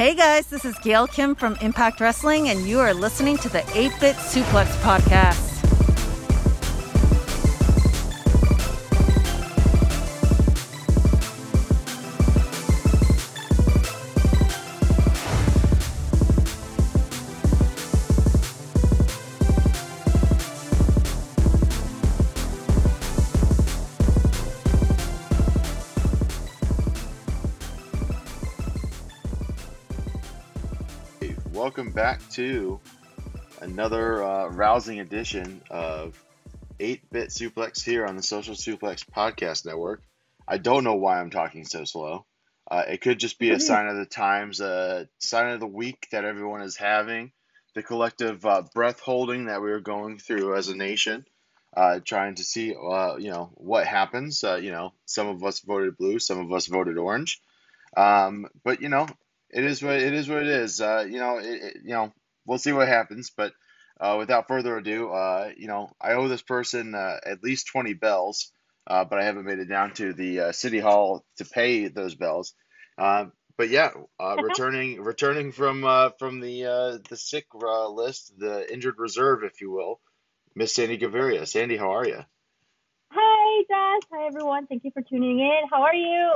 Hey guys, this is Gail Kim from Impact Wrestling, and you are listening to the 8 Bit Suplex Podcast. To another uh, rousing edition of 8 Bit Suplex here on the Social Suplex Podcast Network. I don't know why I'm talking so slow. Uh, it could just be a sign of the times, a sign of the week that everyone is having, the collective uh, breath holding that we are going through as a nation, uh, trying to see, uh, you know, what happens. Uh, you know, some of us voted blue, some of us voted orange. Um, but you know, it is what it is. What it is. Uh, you know, it, it, you know, we'll see what happens. But uh, without further ado, uh, you know, I owe this person uh, at least twenty bells, uh, but I haven't made it down to the uh, city hall to pay those bells. Um, but yeah, returning returning from from the the sick list, the injured reserve, if you will, Miss Sandy Gaviria. Sandy, how are you? Hi, Josh. Hi, everyone. Thank you for tuning in. How are you?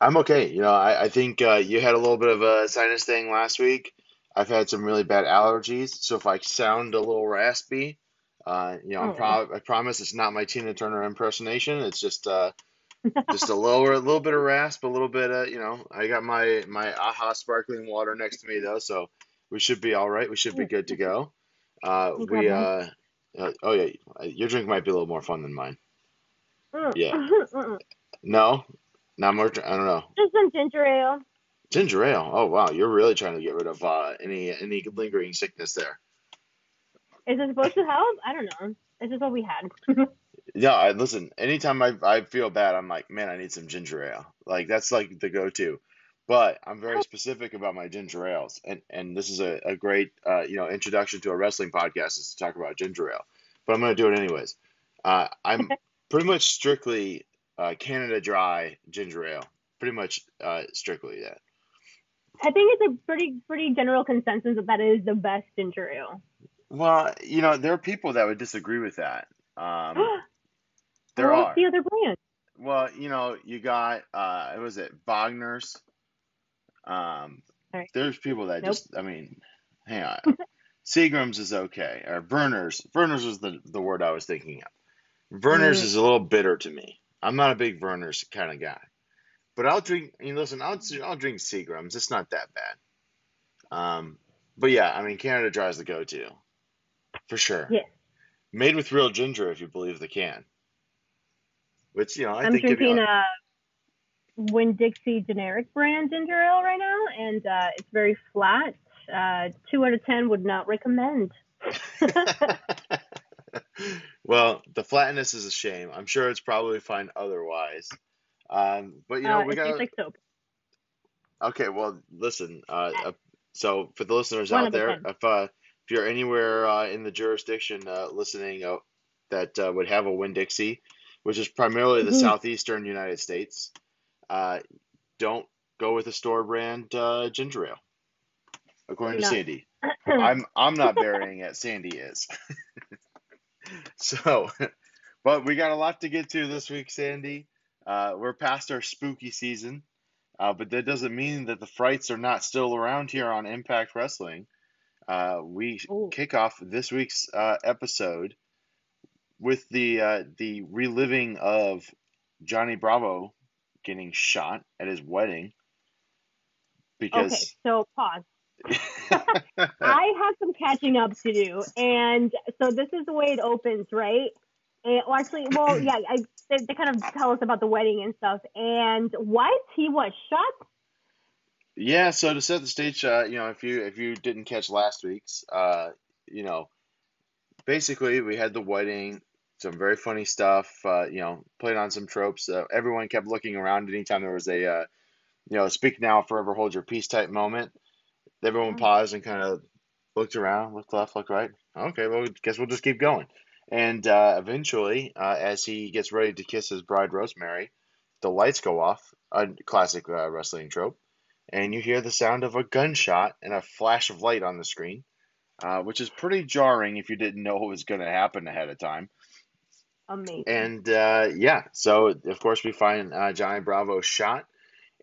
I'm okay. You know, I, I think uh, you had a little bit of a sinus thing last week. I've had some really bad allergies, so if I sound a little raspy, uh, you know, oh. pro- i promise it's not my Tina Turner impersonation. It's just uh, just a lower, a little bit of rasp, a little bit of, you know. I got my my Aha sparkling water next to me though, so we should be all right. We should be good to go. Uh, we uh, uh, oh yeah, your drink might be a little more fun than mine. Mm. Yeah. No, not much. I don't know. Just some ginger ale. Ginger ale. Oh wow, you're really trying to get rid of uh, any any lingering sickness there. Is it supposed to help? I don't know. It's just what we had. yeah, I listen. Anytime I I feel bad, I'm like, man, I need some ginger ale. Like that's like the go-to. But I'm very oh. specific about my ginger ales, and and this is a, a great uh, you know introduction to a wrestling podcast is to talk about ginger ale. But I'm gonna do it anyways. Uh, I'm pretty much strictly uh, Canada Dry ginger ale. Pretty much uh, strictly that. I think it's a pretty pretty general consensus that that is the best ginger ale. Well, you know, there are people that would disagree with that. Um, there well, are. the other brand? Well, you know, you got uh, was it Wagner's? Um, right. There's people that nope. just, I mean, hang on. Seagram's is okay, or Vernors. Vernors was the the word I was thinking of. Vernors mm. is a little bitter to me. I'm not a big Vernors kind of guy, but I'll drink. You know, listen, I'll I'll drink Seagrams. It's not that bad. Um, but yeah, I mean, Canada Dry is the go-to for sure. Yeah. Made with real ginger, if you believe the can. Which you know, I am think drinking a Winn Dixie generic brand ginger ale right now, and uh, it's very flat. Uh, two out of ten would not recommend. well, the flatness is a shame. I'm sure it's probably fine otherwise. Um, but you know, uh, we got like soap. Okay, well, listen. Uh, uh, so for the listeners out there, if uh, if you're anywhere uh, in the jurisdiction uh, listening uh, that uh, would have a Winn Dixie, which is primarily the mm-hmm. southeastern United States, uh, don't go with a store brand uh, ginger ale. According no. to Sandy, I'm I'm not burying it. Sandy is. so, but we got a lot to get to this week, Sandy. Uh, we're past our spooky season, uh, but that doesn't mean that the frights are not still around here on Impact Wrestling. Uh, we Ooh. kick off this week's uh, episode with the uh, the reliving of Johnny Bravo getting shot at his wedding. Because okay, so pause. I have some catching up to do, and so this is the way it opens, right? And, well, actually, well, yeah, I, they, they kind of tell us about the wedding and stuff, and why he was shot. Yeah, so to set the stage, uh, you know, if you if you didn't catch last week's, uh, you know, basically we had the wedding, some very funny stuff, uh, you know, played on some tropes. Uh, everyone kept looking around anytime there was a, uh, you know, speak now, forever hold your peace type moment. Everyone paused and kind of looked around, looked left, looked right. Okay, well, I guess we'll just keep going. And uh, eventually, uh, as he gets ready to kiss his bride Rosemary, the lights go off, a classic uh, wrestling trope. and you hear the sound of a gunshot and a flash of light on the screen, uh, which is pretty jarring if you didn't know what was going to happen ahead of time. Amazing. And uh, yeah, so of course we find uh, Johnny Bravo shot.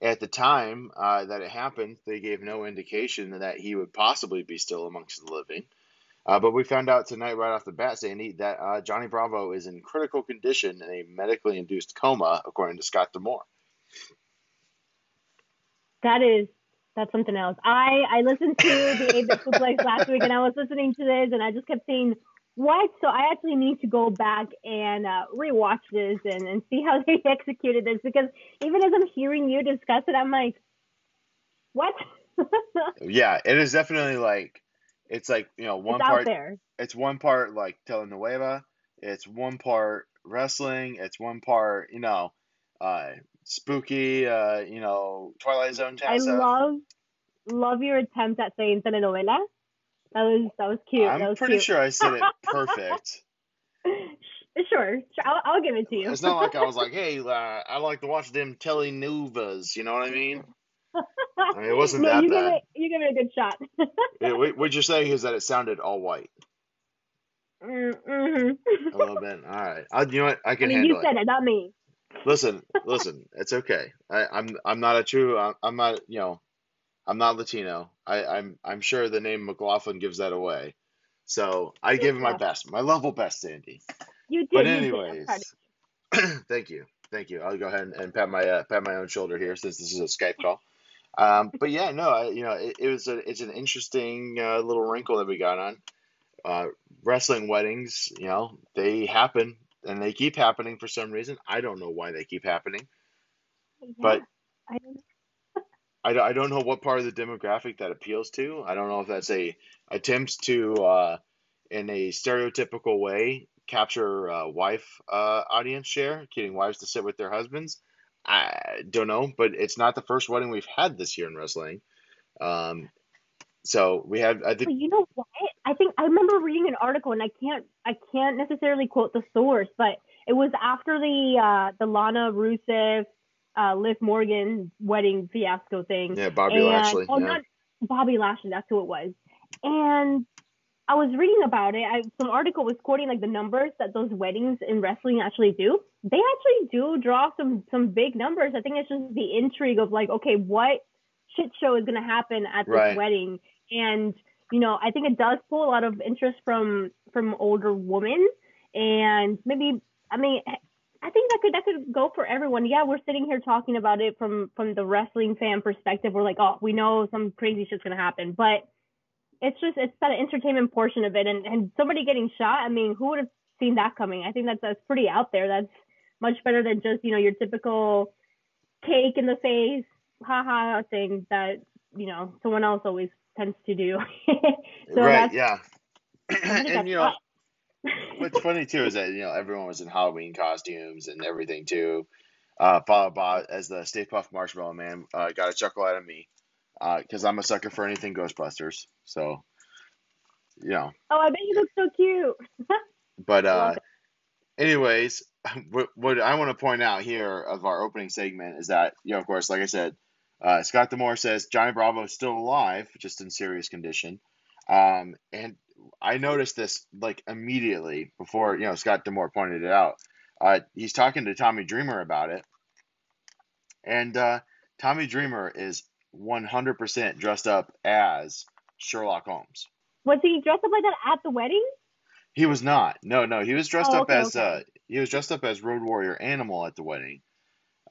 At the time uh, that it happened, they gave no indication that he would possibly be still amongst the living. Uh, but we found out tonight, right off the bat, Sandy, that uh, Johnny Bravo is in critical condition in a medically induced coma, according to Scott D'Amore. That is that's something else. I I listened to the Bit Suplex last week, and I was listening to this, and I just kept saying, "What?" So I actually need to go back and uh, rewatch this and and see how they executed this because even as I'm hearing you discuss it, I'm like, "What?" yeah, it is definitely like it's like you know one it's part there. it's one part like telenovela, it's one part wrestling, it's one part you know uh, spooky, uh, you know Twilight Zone I stuff. love love your attempt at saying telenovela. That was that was cute. I'm was pretty cute. sure I said it perfect. Sure, sure. I'll, I'll give it to you. It's not like I was like, hey, uh, I like to watch them telenovas. You know what I mean? I mean, it wasn't no, that you bad. give it you give it a good shot. Yeah, what you're saying is that it sounded all white mm-hmm. a little bit. All right, I, you know what? I I can mean, handle you said it, not me. Listen, listen, it's okay. I, I'm I'm not a true. I'm, I'm not. You know, I'm not Latino. I, I'm I'm sure the name McLaughlin gives that away. So I give it my best, my level best, Sandy. You did. But you did. Anyways, thank you, thank you. I'll go ahead and, and pat my uh, pat my own shoulder here since this is a Skype call. Um, but yeah, no, I, you know, it, it was a it's an interesting uh, little wrinkle that we got on. Uh, wrestling weddings, you know, they happen and they keep happening for some reason. I don't know why they keep happening, you. but I don't know. I, don't- I don't know what part of the demographic that appeals to. I don't know if that's a attempt to, uh, in a stereotypical way, capture uh, wife uh, audience share, getting wives to sit with their husbands. I don't know, but it's not the first wedding we've had this year in wrestling. Um, so we have. I think, you know what? I think I remember reading an article, and I can't I can't necessarily quote the source, but it was after the uh, the Lana Rusev, uh, Liv Morgan wedding fiasco thing. yeah, Bobby and, Lashley. Oh, yeah. not Bobby Lashley. That's who it was. And I was reading about it. I, some article was quoting like the numbers that those weddings in wrestling actually do. They actually do draw some some big numbers. I think it's just the intrigue of like, okay, what shit show is going to happen at this Right. wedding? And you know, I think it does pull a lot of interest from from older women, and maybe I mean. I think that could that could go for everyone. Yeah, we're sitting here talking about it from from the wrestling fan perspective. We're like, oh, we know some crazy shit's gonna happen, but it's just it's that entertainment portion of it, and and somebody getting shot. I mean, who would have seen that coming? I think that's that's pretty out there. That's much better than just you know your typical cake in the face, haha thing that you know someone else always tends to do. so right, yeah. and, you know. What's funny too is that you know everyone was in Halloween costumes and everything too. Uh, followed by as the Stay Puft Marshmallow Man uh, got a chuckle out of me because I'm a sucker for anything Ghostbusters. So, you know, oh, I bet you look so cute. but uh, anyways, what, I want to point out here of our opening segment is that you know, of course, like I said, uh, Scott D'Amore says Johnny Bravo is still alive, just in serious condition. Um, and I noticed this like immediately before you know Scott D'Amore pointed it out. Uh, he's talking to Tommy Dreamer about it, and uh, Tommy Dreamer is 100% dressed up as Sherlock Holmes. Was he dressed up like that at the wedding? He was not. No, no, he was dressed Oh, up okay, as okay. uh, he was dressed up as Road Warrior Animal at the wedding.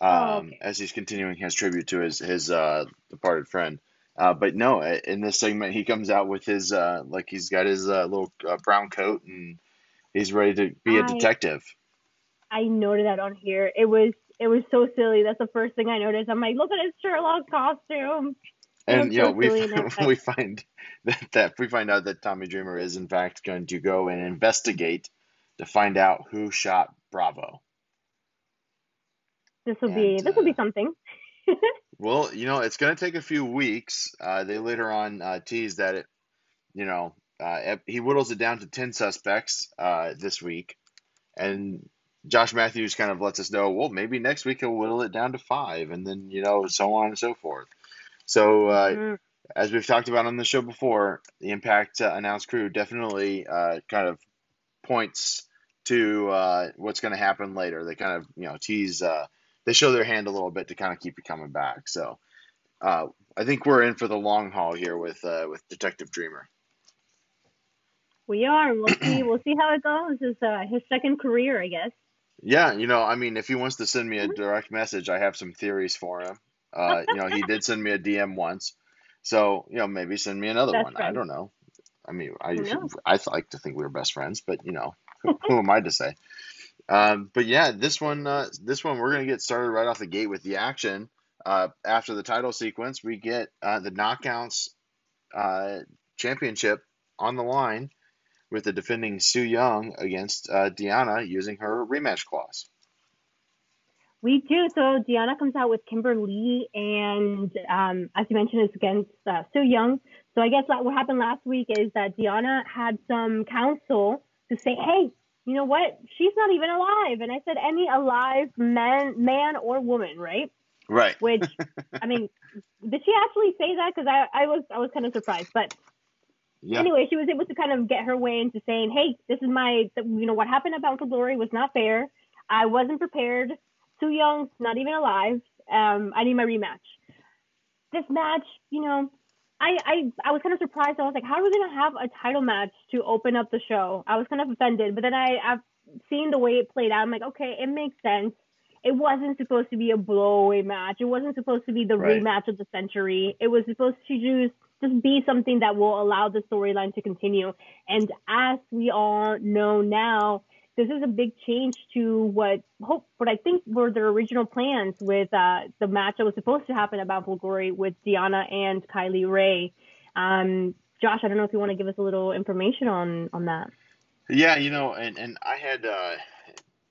Um, Oh, okay. as he's continuing his tribute to his his uh departed friend. Uh, but no, in this segment he comes out with his uh like he's got his uh, little uh, brown coat and he's ready to be a I- detective. I noted that on here. It was it was so silly. That's the first thing I noticed. I'm like, look at his Sherlock costume. And you know we silly in that we find that, that we find out that Tommy Dreamer is in fact going to go and investigate to find out who shot Bravo. This will be this will be uh, something. Well, you know, it's going to take a few weeks. Uh, they later on uh, teased that it, you know, uh, he whittles it down to 10 suspects uh, this week. And Josh Matthews kind of lets us know, well, maybe next week he'll whittle it down to five, and then, you know, so on and so forth. So, uh, mm-hmm. as we've talked about on the show before, the Impact uh, announced crew definitely uh, kind of points to uh, what's going to happen later. They kind of you know tease, uh, they show their hand a little bit to kind of keep you coming back. So, uh, I think we're in for the long haul here with with Detective Dreamer. We are. We'll see. We'll see how it goes. It's his second career, I guess. Yeah, you know, I mean, if he wants to send me a mm-hmm. direct message, I have some theories for him. Uh, you know, he did send me a DM once, so you know, maybe send me another one. I don't know. I mean, I I like to think we were best friends, but you know, who, who am I to say? Um, but yeah, this one, uh, this one, we're gonna get started right off the gate with the action. Uh, after the title sequence, we get uh, the Knockouts uh, championship on the line with the defending Su Yung against uh, Deonna using her rematch clause. We do. So Deonna comes out with Kimberly, and um, as you mentioned, it's against uh, Su Yung. So I guess what happened last week is that Deonna had some counsel to say, "Hey, you know what? She's not even alive." And I said, "Any alive man, man or woman, right?" Right. Which, I mean, did she actually say that? Because I, I was, I was kind of surprised. But yeah. Anyway, she was able to kind of get her way into saying, "Hey, this is my, you know, what happened at Bound for Glory was not fair. I wasn't prepared. Su Yung, not even alive. Um, I need my rematch." This match, you know, I, I I was kind of surprised. I was like, "How are we gonna have a title match to open up the show?" I was kind of offended, but then I I've seen the way it played out. I'm like, okay, it makes sense. It wasn't supposed to be a blowaway match. It wasn't supposed to be the right. rematch of the century. It was supposed to just just be something that will allow the storyline to continue. And as we all know now, this is a big change to what hope what I think were their original plans with uh, the match that was supposed to happen about Glory with Deonna and Kylie Rae. Um, Josh, I don't know if you want to give us a little information on on that. Yeah, you know, and and I had uh,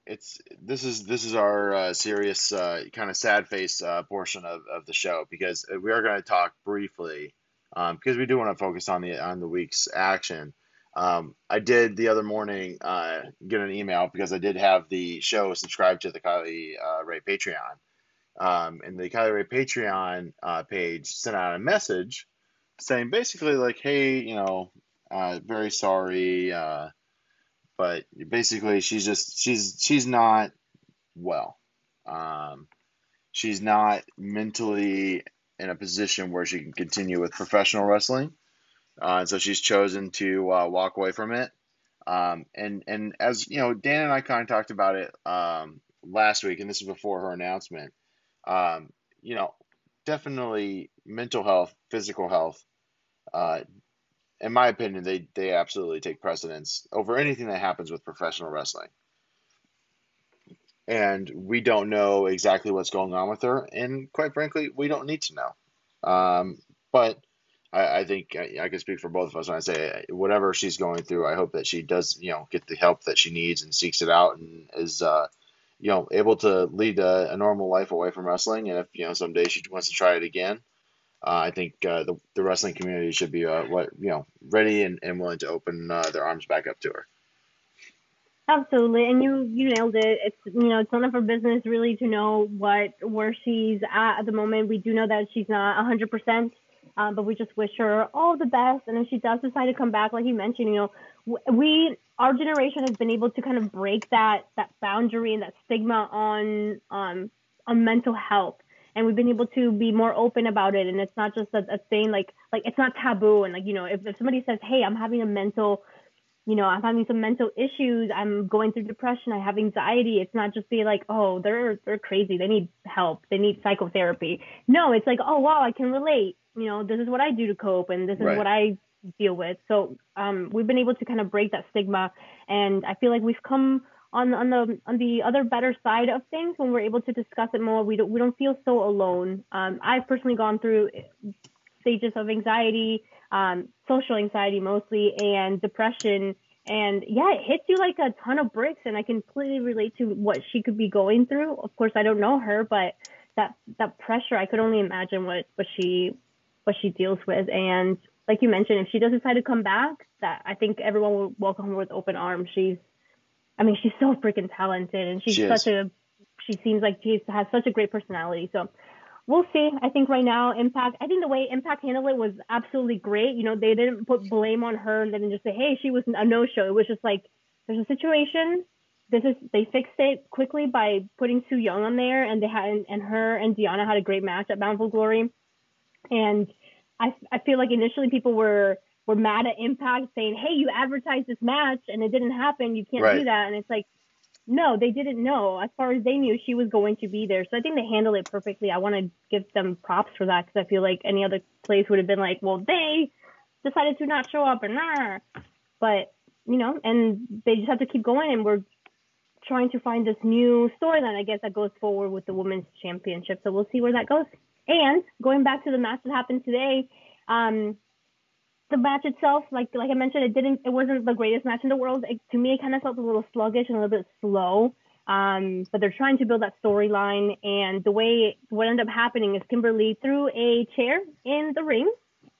it's this is this is our uh, serious uh, kind of sad face uh, portion of, of the show because we are going to talk briefly um, because we do want to focus on the on the week's action. Um, I did the other morning uh, get an email because I did have the show subscribed to the Kylie uh, Rae Patreon. Um, and the Kylie Rae Patreon uh, page sent out a message saying basically like, hey, you know, uh, very sorry, uh, but basically she's just she's she's not well. Um, she's not mentally in a position where she can continue with professional wrestling. Uh, and so she's chosen to uh, walk away from it. Um, and and as you know, Dan and I kind of talked about it um, last week, and this is before her announcement. Um, you know, definitely mental health, physical health. Uh, in my opinion, they they absolutely take precedence over anything that happens with professional wrestling and we don't know exactly what's going on with her, and quite frankly, we don't need to know. Um, but I, I think I, I, can speak for both of us when I say whatever she's going through. I hope that she does, you know, get the help that she needs and seeks it out, and is, uh, you know, able to lead a, a, normal life away from wrestling. And if you know someday she wants to try it again, uh, I think uh, the the wrestling community should be uh, what you know ready and, and willing to open uh, their arms back up to her. Absolutely, and you you nailed it. It's you know it's none of our business really to know what where she's at at the moment. We do know that she's not hundred um, but we just wish her all the best. And if she does decide to come back, like you mentioned, you know, we our generation has been able to kind of break that that boundary and that stigma on um on mental health, and we've been able to be more open about it. And it's not just a, a thing like like it's not taboo. And like you know, if, if somebody says, "Hey, I'm having a mental," you know, I'm having some mental issues. I'm going through depression. I have anxiety. It's not just be like, oh, they're they're crazy. They need help. They need psychotherapy. No, it's like, oh wow, I can relate. You know, this is what I do to cope, and this is right. what I deal with. So um, we've been able to kind of break that stigma, and I feel like we've come on on the on the other better side of things when we're able to discuss it more. We don't we don't feel so alone. Um, I've personally gone through stages of anxiety um, social anxiety mostly, and depression. And yeah, it hits you like a ton of bricks. And I completely relate to what she could be going through. Of course, I don't know her, but that that pressure, I could only imagine what what she what she deals with. And like you mentioned, if she does decide to come back, that I think everyone will welcome her with open arms. She's, I mean, she's so freaking talented, and she's she such a. She seems like she has such a great personality. So we'll see. I think right now Impact. I think the way Impact handled it was absolutely great. You know, they didn't put blame on her and then just say, "Hey, she was a no-show." It was just like, "There's a situation. This is." They fixed it quickly by putting Su Yung on there, and they had and her and Deonna had a great match at Bound for Glory. And I I feel like initially people were were mad at Impact saying, "Hey, you advertised this match and it didn't happen. You can't Right. do that." And it's like, no, they didn't know. As far as they knew, she was going to be there. So I think they handled it perfectly. I want to give them props for that because I feel like any other place would have been like, well, they decided to not show up and nah. But you know, and they just have to keep going. And we're trying to find this new storyline, I guess, that goes forward with the women's championship. So we'll see where that goes. And going back to the match that happened today, um, the match itself, like like I mentioned, it didn't it wasn't the greatest match in the world. It, to me, it kind of felt a little sluggish and a little bit slow. Um, but they're trying to build that storyline, and the way what ended up happening is Kimberly threw a chair in the ring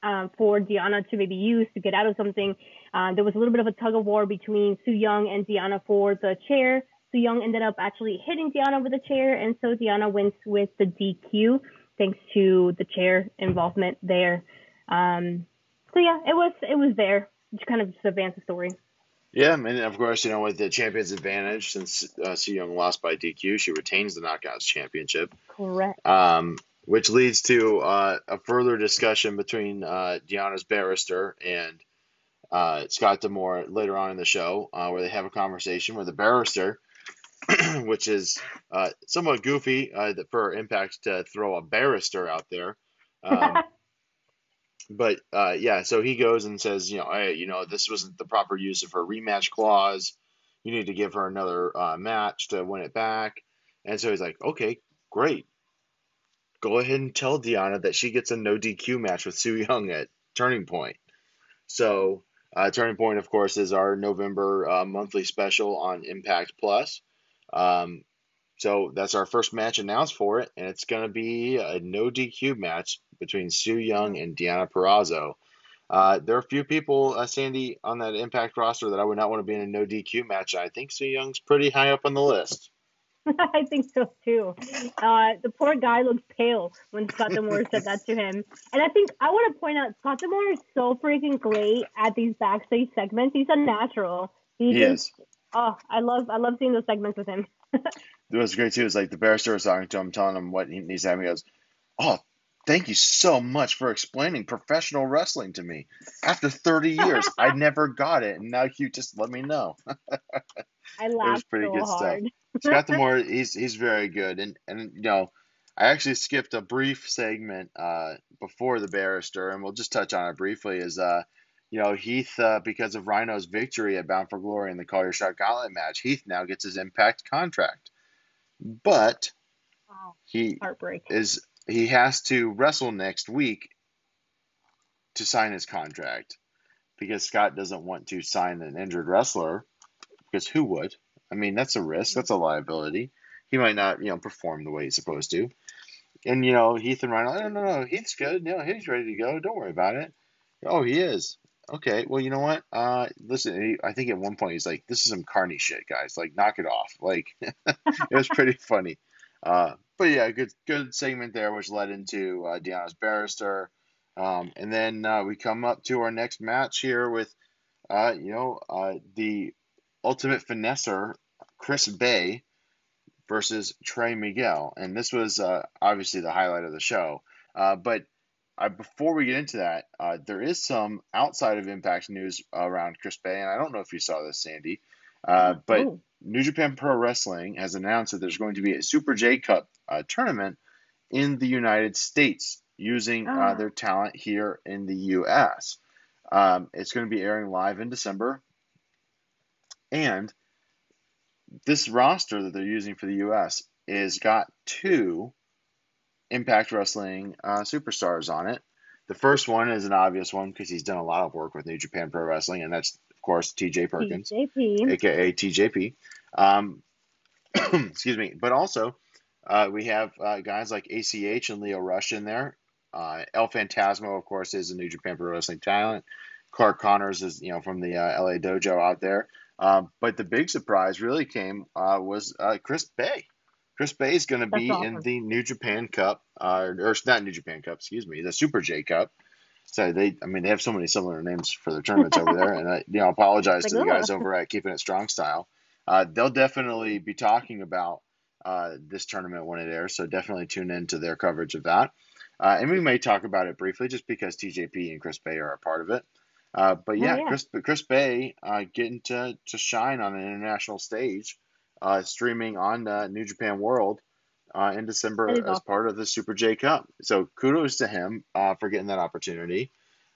um, for Deonna to maybe use to get out of something. Uh, there was a little bit of a tug of war between Su Yung and Deonna for the chair. Su Yung ended up actually hitting Deonna with the chair, and so Deonna wins with the DQ thanks to the chair involvement there. Um, so yeah, it was it was there to kind of just advance the story. Yeah, and of course, you know, with the champion's advantage, since uh, Su Yung lost by DQ, she retains the Knockouts championship, Correct. um, which leads to uh, a further discussion between uh, Deonna's barrister and uh, Scott D'Amore later on in the show, uh, where they have a conversation where the barrister, which is uh, somewhat goofy uh, that for Impact to throw a barrister out there. Um, but uh, yeah, so he goes and says, you know, hey, you know, this wasn't the proper use of her rematch clause. You need to give her another uh, match to win it back. And so he's like, okay, great. Go ahead and tell Deonna that she gets a no DQ match with Su Yung at Turning Point. So uh, Turning Point, of course, is our November uh, monthly special on Impact Plus. Um, so that's our first match announced for it, and it's going to be a no DQ match between Su Yung and Deonna Purrazzo. Uh, there are a few people, uh, Sandy, on that Impact roster that I would not want to be in a no DQ match. I think Su Yung's pretty high up on the list. I think so too. Uh, the poor guy looked pale when Scott D'Amore said that to him. And I think I want to point out Scott D'Amore is so freaking great at these backstage segments. He's a natural. He, He just, is. Oh, I love I love seeing those segments with him. It was great too. It was like the barrister was talking to him, telling him what he needs to have. He goes, "Oh, thank you so much for explaining professional wrestling to me. After 30 years, I never got it, and now you just let me know." I laughed pretty so good stuff. hard. Scott D'Amore, he's he's very good, and and you know, I actually skipped a brief segment uh, before the barrister, and we'll just touch on it briefly. Is uh, you know, Heath uh, because of Rhino's victory at Bound for Glory in the Call Your Shot Gauntlet match, Heath now gets his Impact contract, but Wow, he heartbreak. is he has to wrestle next week to sign his contract because Scott doesn't want to sign an injured wrestler because who would? I mean, that's a risk, that's a liability. He might not, you know, perform the way he's supposed to. And you know, Heath and Rhino, no, no, no, Heath's good. No, he's ready to go. Don't worry about it. Oh, he is. Okay, well, you know what? Uh, listen, he, I think at one point he's like, "This is some carny shit, guys. Like, knock it off." Like, it was pretty funny. Uh, but yeah, good, good segment there, which led into uh, Deonna's barrister, um, and then uh, we come up to our next match here with, uh, you know, uh, the ultimate finesser, Chris Bey, versus Trey Miguel, and this was uh, obviously the highlight of the show. Uh, but uh, before we get into that, uh, there is some outside of Impact news around Chris Bey, and I don't know if you saw this, Sandy, uh, but Oh, New Japan Pro Wrestling has announced that there's going to be a Super J Cup uh, tournament in the United States using uh, Ah. their talent here in the U.S. Um, it's going to be airing live in December, and this roster that they're using for the U.S. is got two Impact Wrestling uh, superstars on it. The first one is an obvious one because he's done a lot of work with New Japan Pro Wrestling, and that's of course T.J. Perkins TJP. aka TJP. Um, excuse me. But also, uh, we have uh, guys like ACH and Lio Rush in there. Uh, El Phantasmo, of course, is a New Japan Pro Wrestling talent. Clark Connors is, you know, from the uh, LA Dojo out there. Um, but the big surprise really came uh, was uh, Chris Bey. Chris Bey is going to be awesome. in the New Japan Cup, uh, or not New Japan Cup, excuse me, the Super J Cup. So they, I mean, they have so many similar names for their tournaments over there, and I, you know, apologize to the guys over at Keeping It Strong Style. Uh, they'll definitely be talking about uh, this tournament when it airs, so definitely tune in to their coverage of that. Uh, and we may talk about it briefly, just because TJP and Chris Bey are a part of it. Uh, but yeah, Oh, yeah. Chris Chris Bey uh, getting to to shine on an international stage, uh, streaming on uh, New Japan World uh, in December as awesome. part of the Super J Cup. So kudos to him uh, for getting that opportunity.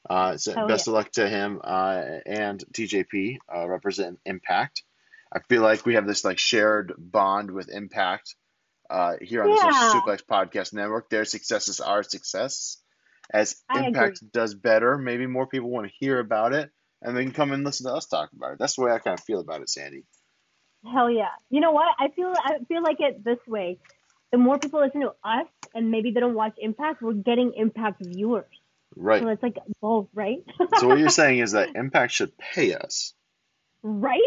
Uh, so Hell best of luck to him uh, and TJP uh, representing Impact. I feel like we have this like shared bond with Impact uh, here on the Social Yeah. Suplex Podcast Network. Their success is our success. As I Impact does better, maybe more people want to hear about it, and they can come and listen to us talk about it. That's the way I kind of feel about it, Sandy. Hell yeah. You know what? I feel I feel like it this way. The more people listen to us and maybe they don't watch Impact, we're getting Impact viewers. Right. So it's like both, right? So what you're saying is that Impact should pay us. right?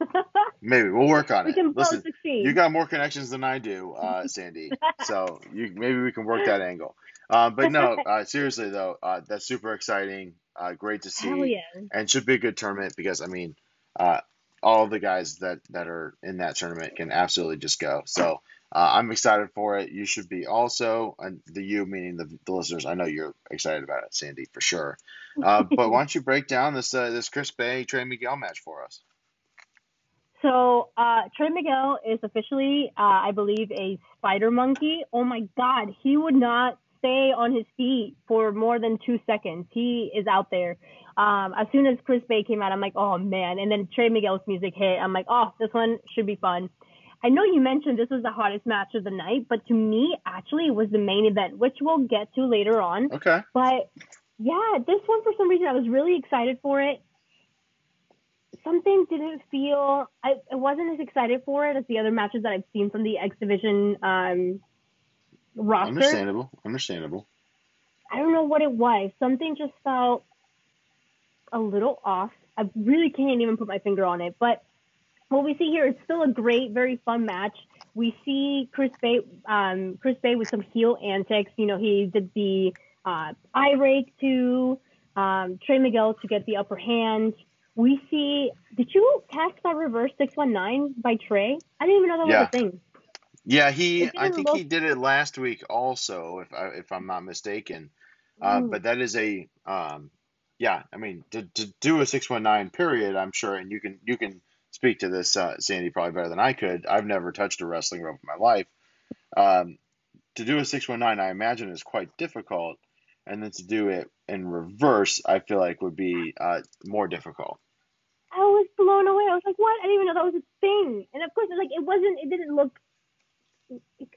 Maybe we'll work on we it. can both Listen, succeed. you got more connections than I do, uh, Sandy. So you maybe we can work that angle. Uh, but no, uh, seriously though, uh, that's super exciting. Uh, great to see, Hell yeah. and should be a good tournament because I mean, uh, all the guys that that are in that tournament can absolutely just go. So uh, I'm excited for it. You should be also, and the you meaning the, the listeners. I know you're excited about it, Sandy, for sure. Uh, but why don't you break down this uh, this Chris Bey Trey Miguel match for us? So uh, Trey Miguel is officially, uh, I believe, a spider monkey. Oh my God, he would not stay on his feet for more than two seconds. He is out there. Um, as soon as Chris Bey came out, I'm like, oh man. And then Trey Miguel's music hit. I'm like, oh, this one should be fun. I know you mentioned this was the hottest match of the night, but to me, actually, it was the main event, which we'll get to later on. Okay. But yeah, this one for some reason I was really excited for it. Something didn't feel I, I wasn't as excited for it as the other matches that I've seen from the X Division um, roster. Understandable. Understandable. I don't know what it was. Something just felt a little off. I really can't even put my finger on it. But what we see here is still a great, very fun match. We see Chris Bey, um, Chris Bey with some heel antics. You know, he did the uh, eye rake to um, Trey Miguel to get the upper hand. We see. Did you catch that reverse six one nine by Trey? I didn't even know that Yeah. was a thing. Yeah, he. I think look- he did it last week also, if I if I'm not mistaken. Uh, Mm. but that is a um, yeah. I mean, to, to do a six one nine period, I'm sure, and you can you can speak to this, uh, Sandy, probably better than I could. I've never touched a wrestling rope in my life. Um, to do a six one nine, I imagine is quite difficult, and then to do it in reverse, I feel like would be uh, more difficult. I was blown away. I was like, what? I didn't even know that was a thing. And of course, it's like it wasn't. It didn't look.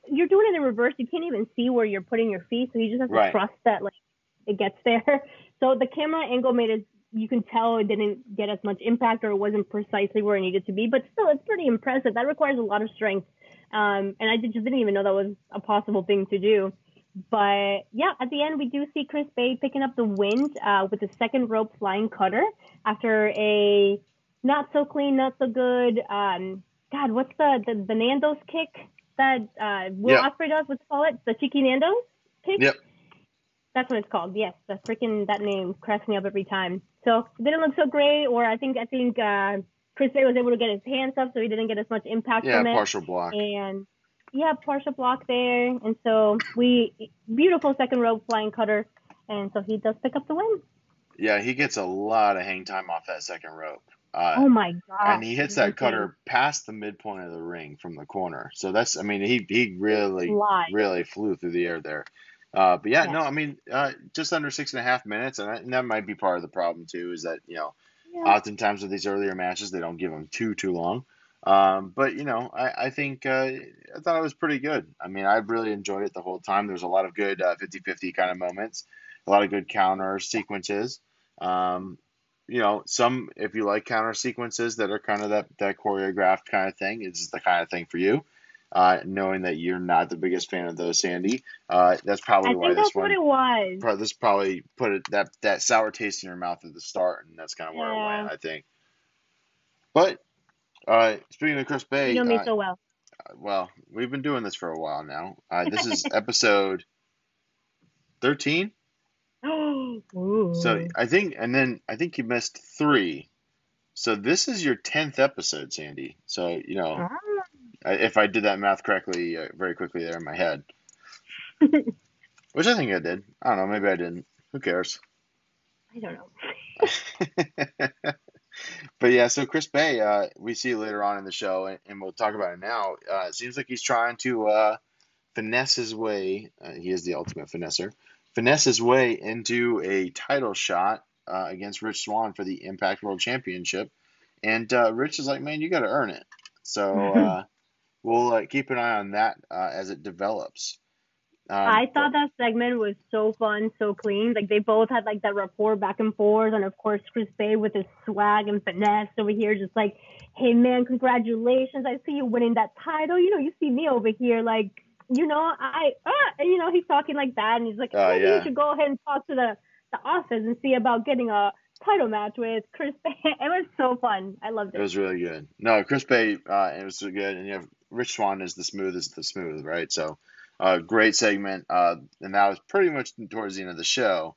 You're doing it in reverse. You can't even see where you're putting your feet, so you just have to Right. trust that like it gets there. So the camera angle made it. You can tell it didn't get as much impact, or it wasn't precisely where it needed to be. But still, it's pretty impressive. That requires a lot of strength. Um, and I just didn't even know that was a possible thing to do. But yeah, at the end, we do see Chris Bey picking up the win uh, with the second rope flying cutter after a not so clean, not so good. Um, God, what's the the, the Nando's kick that uh, Will Yeah. Ospreay does? What's it call it? The Cheeky Nando's kick. Yep. That's what it's called. Yes, the freaking that name cracks me up every time. So it didn't look so great, or I think I think uh, Chris Bey was able to get his hands up, so he didn't get as much impact Yeah, from it partial block. and yeah, partial block there. And so we beautiful second rope flying cutter, and so he does pick up the win. Yeah, he gets a lot of hang time off that second rope. Uh, oh my god! and he hits that cutter past the midpoint of the ring from the corner. So that's, I mean, he he really really flew through the air there. Uh, but yeah, Yeah. no, I mean, uh, just under six and a half minutes, and, I, and that might be part of the problem too. Is that you know, Yeah. oftentimes with these earlier matches, they don't give them too too long. Um, but you know, I I think uh, I thought it was pretty good. I mean, I really enjoyed it the whole time. There was a lot of good uh, 50-50 kind of moments, a lot of good counter sequences. Um, you know, some if you like counter sequences that are kind of that that choreographed kind of thing, it's the kind of thing for you. Uh, knowing that you're not the biggest fan of those, Sandy, uh, that's probably I why think this that's what it was. pro- this probably put it that that sour taste in your mouth at the start, and that's kind of where it went, I think. But uh, speaking of Chris Bey, You know me uh, so well. well, we've been doing this for a while now. Uh, this is episode 13. So I think, and then I think you missed three. So this is your 10th episode, Sandy. So, you know, Ah. If I did that math correctly, uh, very quickly there in my head, which I think I did. I don't know. Maybe I didn't. Who cares? I don't know. but yeah, so Chris Bey, uh, we see later on in the show, and, and we'll talk about it now. Uh, it seems like he's trying to uh, finesse his way. Uh, he is the ultimate finesser. Finesse his way into a title shot uh, against Rich Swann for the Impact World Championship, and uh, Rich is like, "Man, you got to earn it." So uh, we'll uh, keep an eye on that uh, as it develops. Um, I thought that segment was so fun, so clean. Like they both had like that rapport back and forth, and of course Chris Bey with his swag and finesse over here, just like, "Hey man, congratulations! I see you winning that title. You know, you see me over here, like, you know, I, ah, and you know, he's talking like that, and he's like, Oh, maybe yeah. you should go ahead and talk to the the office and see about getting a title match with Chris Bey. It was so fun. I loved It it. was really good. No, Chris Bey, uh, it was so good, and you have Rich Swann is the smooth is the smooth, right? So, uh, great segment, uh, and that was pretty much towards the end of the show.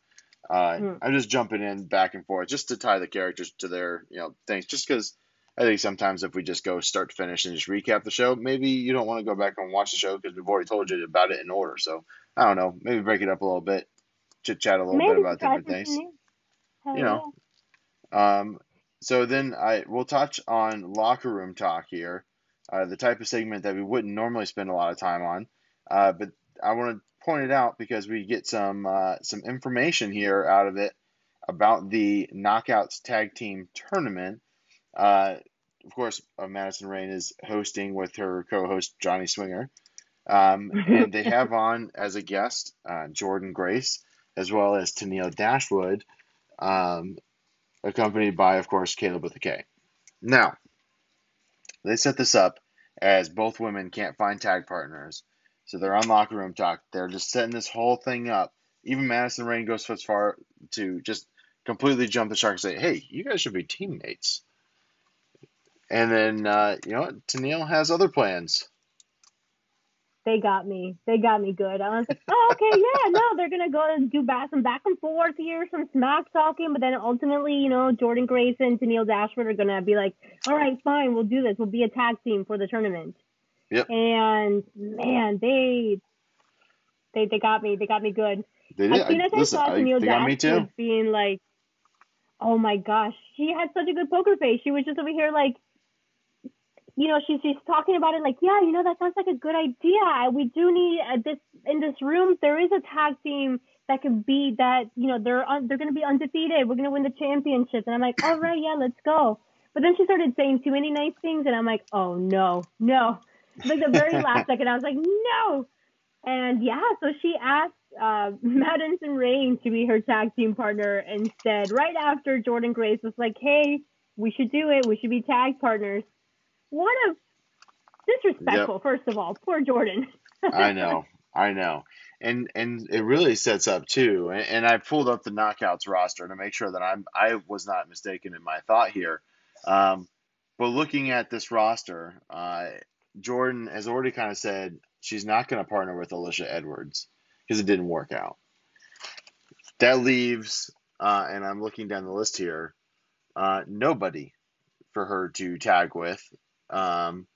Uh, Mm. I'm just jumping in back and forth just to tie the characters to their, you know, things. Just because I think sometimes if we just go start to finish and just recap the show, maybe you don't want to go back and watch the show because we've already told you about it in order. So I don't know, maybe break it up a little bit, chit chat a little bit about different things. something new. Hell You know, Um, so then I we'll touch on locker room talk here, uh, the type of segment that we wouldn't normally spend a lot of time on, uh, but I want to point it out because we get some uh, some information here out of it about the Knockouts Tag Team Tournament. Uh, of course, uh, Madison Rayne is hosting with her co-host Johnny Swinger, um, and they have on as a guest uh, Jordynne Grace as well as Tenille Dashwood. Um, accompanied by, of course, Caleb with a K. Now, they set this up as both women can't find tag partners, so they're on locker room talk. They're just setting this whole thing up. Even Madison Rayne goes so far to just completely jump the shark and say, "Hey, you guys should be teammates." And then, uh, you know, what? Tenille has other plans. They got me. They got me good. I was like, oh, okay, yeah, no, they're gonna go and do back some back and forth here, some smack talking, but then ultimately, you know, Jordan Grayson, and Tenille Dashwood are gonna be like, all right, fine, we'll do this. We'll be a tag team for the tournament. Yep. And man, they they they got me. They got me good. They did. As soon as I listen, saw I- Tenille got. Dashwood being like, oh my gosh, she had such a good poker face. She was just over here like, you know, she's she's talking about it like, yeah, you know, that sounds like a good idea. We do need uh, this in this room. There is a tag team that could be that. You know, they're un, they're gonna be undefeated. We're gonna win the championship. And I'm like, all right, yeah, let's go. But then she started saying too many nice things, and I'm like, oh no, no. Like the very last second, I was like, no. And yeah, so she asked uh, Madison Rayne to be her tag team partner instead. Right after Jordynne Grace was like, "Hey, we should do it. We should be tag partners." What a disrespectful! First of all, poor Jordynne. I know, I know, and and it really sets up too. And, and I pulled up the knockouts roster to make sure that I'm I was not mistaken in my thought here. Um, but looking at this roster, uh, Jordynne has already kind of said she's not going to partner with Alisha Edwards because it didn't work out. That leaves, uh, and I'm looking down the list here, uh, nobody for her to tag with. Um,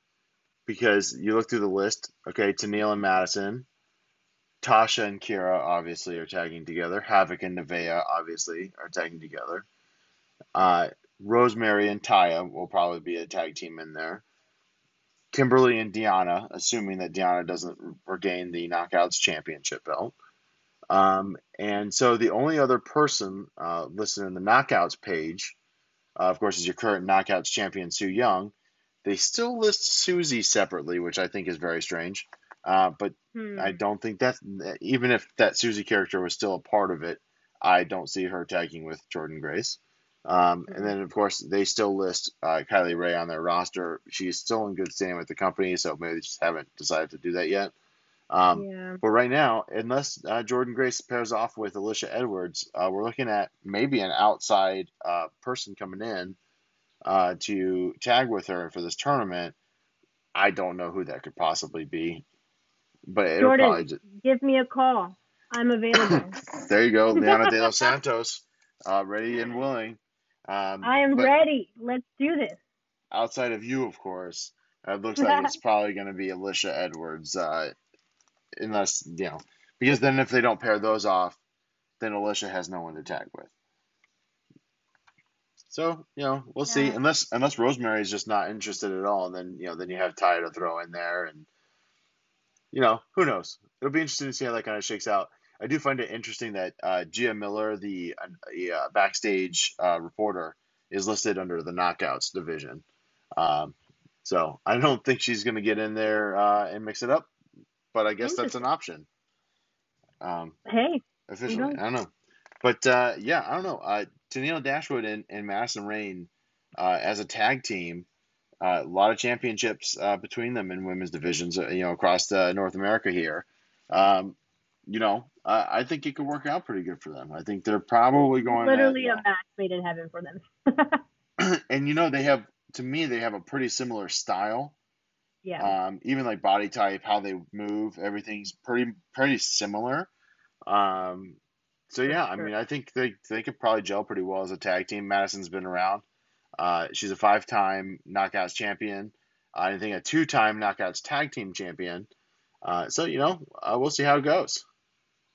because you look through the list, okay, Tenille and Madison, Tasha and Kiera obviously are tagging together. Havok and Nevaeh obviously are tagging together. Uh, Rosemary and Taya will probably be a tag team in there. Kimberly and Deonna, assuming that Deonna doesn't regain the Knockouts championship belt. Um, and so the only other person uh, listed in the Knockouts page, uh, of course, is your current Knockouts champion, Su Yung. They still list Susie separately, which I think is very strange. Uh, but Hmm. I don't think that even if that Susie character was still a part of it, I don't see her tagging with Jordynne Grace. Um, and then of course they still list uh, Kylie Rae on their roster. She's still in good standing with the company, so maybe they just haven't decided to do that yet. Um, yeah. But right now, unless uh, Jordynne Grace pairs off with Alisha Edwards, uh, we're looking at maybe an outside uh, person coming in uh, to tag with her for this tournament. I don't know who that could possibly be, but it'll Jordynne, probably just, give me a call. I'm available. there you go, Liana de los Santos, uh, ready and willing. Um, I am ready. Let's do this. outside of you, of course, it looks like it's probably going to be Alisha Edwards, uh, unless you know, because then if they don't pair those off, then Alisha has no one to tag with. So you know, we'll see. Unless unless Rosemary is just not interested at all, and then you know, then you have Ty to throw in there, and you know, who knows? It'll be interesting to see how that kind of shakes out. I do find it interesting that uh, Gia Miller, the uh, backstage uh, reporter, is listed under the Knockouts division. Um, so I don't think she's going to get in there uh, and mix it up, but I guess that's an option. Um, Hey, officially. I don't know. But uh, yeah, I don't know. Tenille Dashwood and, and Madison Rayne uh, as a tag team, uh, a lot of championships uh, between them in women's divisions, uh, you know, across uh, North America here. Um, you know, I I think it could work out pretty good for them. I think they're probably going to, literally you a match made in heaven for them. and you know, they have to me they have a pretty similar style. yeah. Um, even like body type, how they move, everything's pretty pretty similar. Um, so yeah, I mean, I think they they could probably gel pretty well as a tag team. Madison's been around. Uh, she's a five-time Knockouts champion. I think a two-time Knockouts tag team champion. Uh, so you know, uh, we'll see how it goes.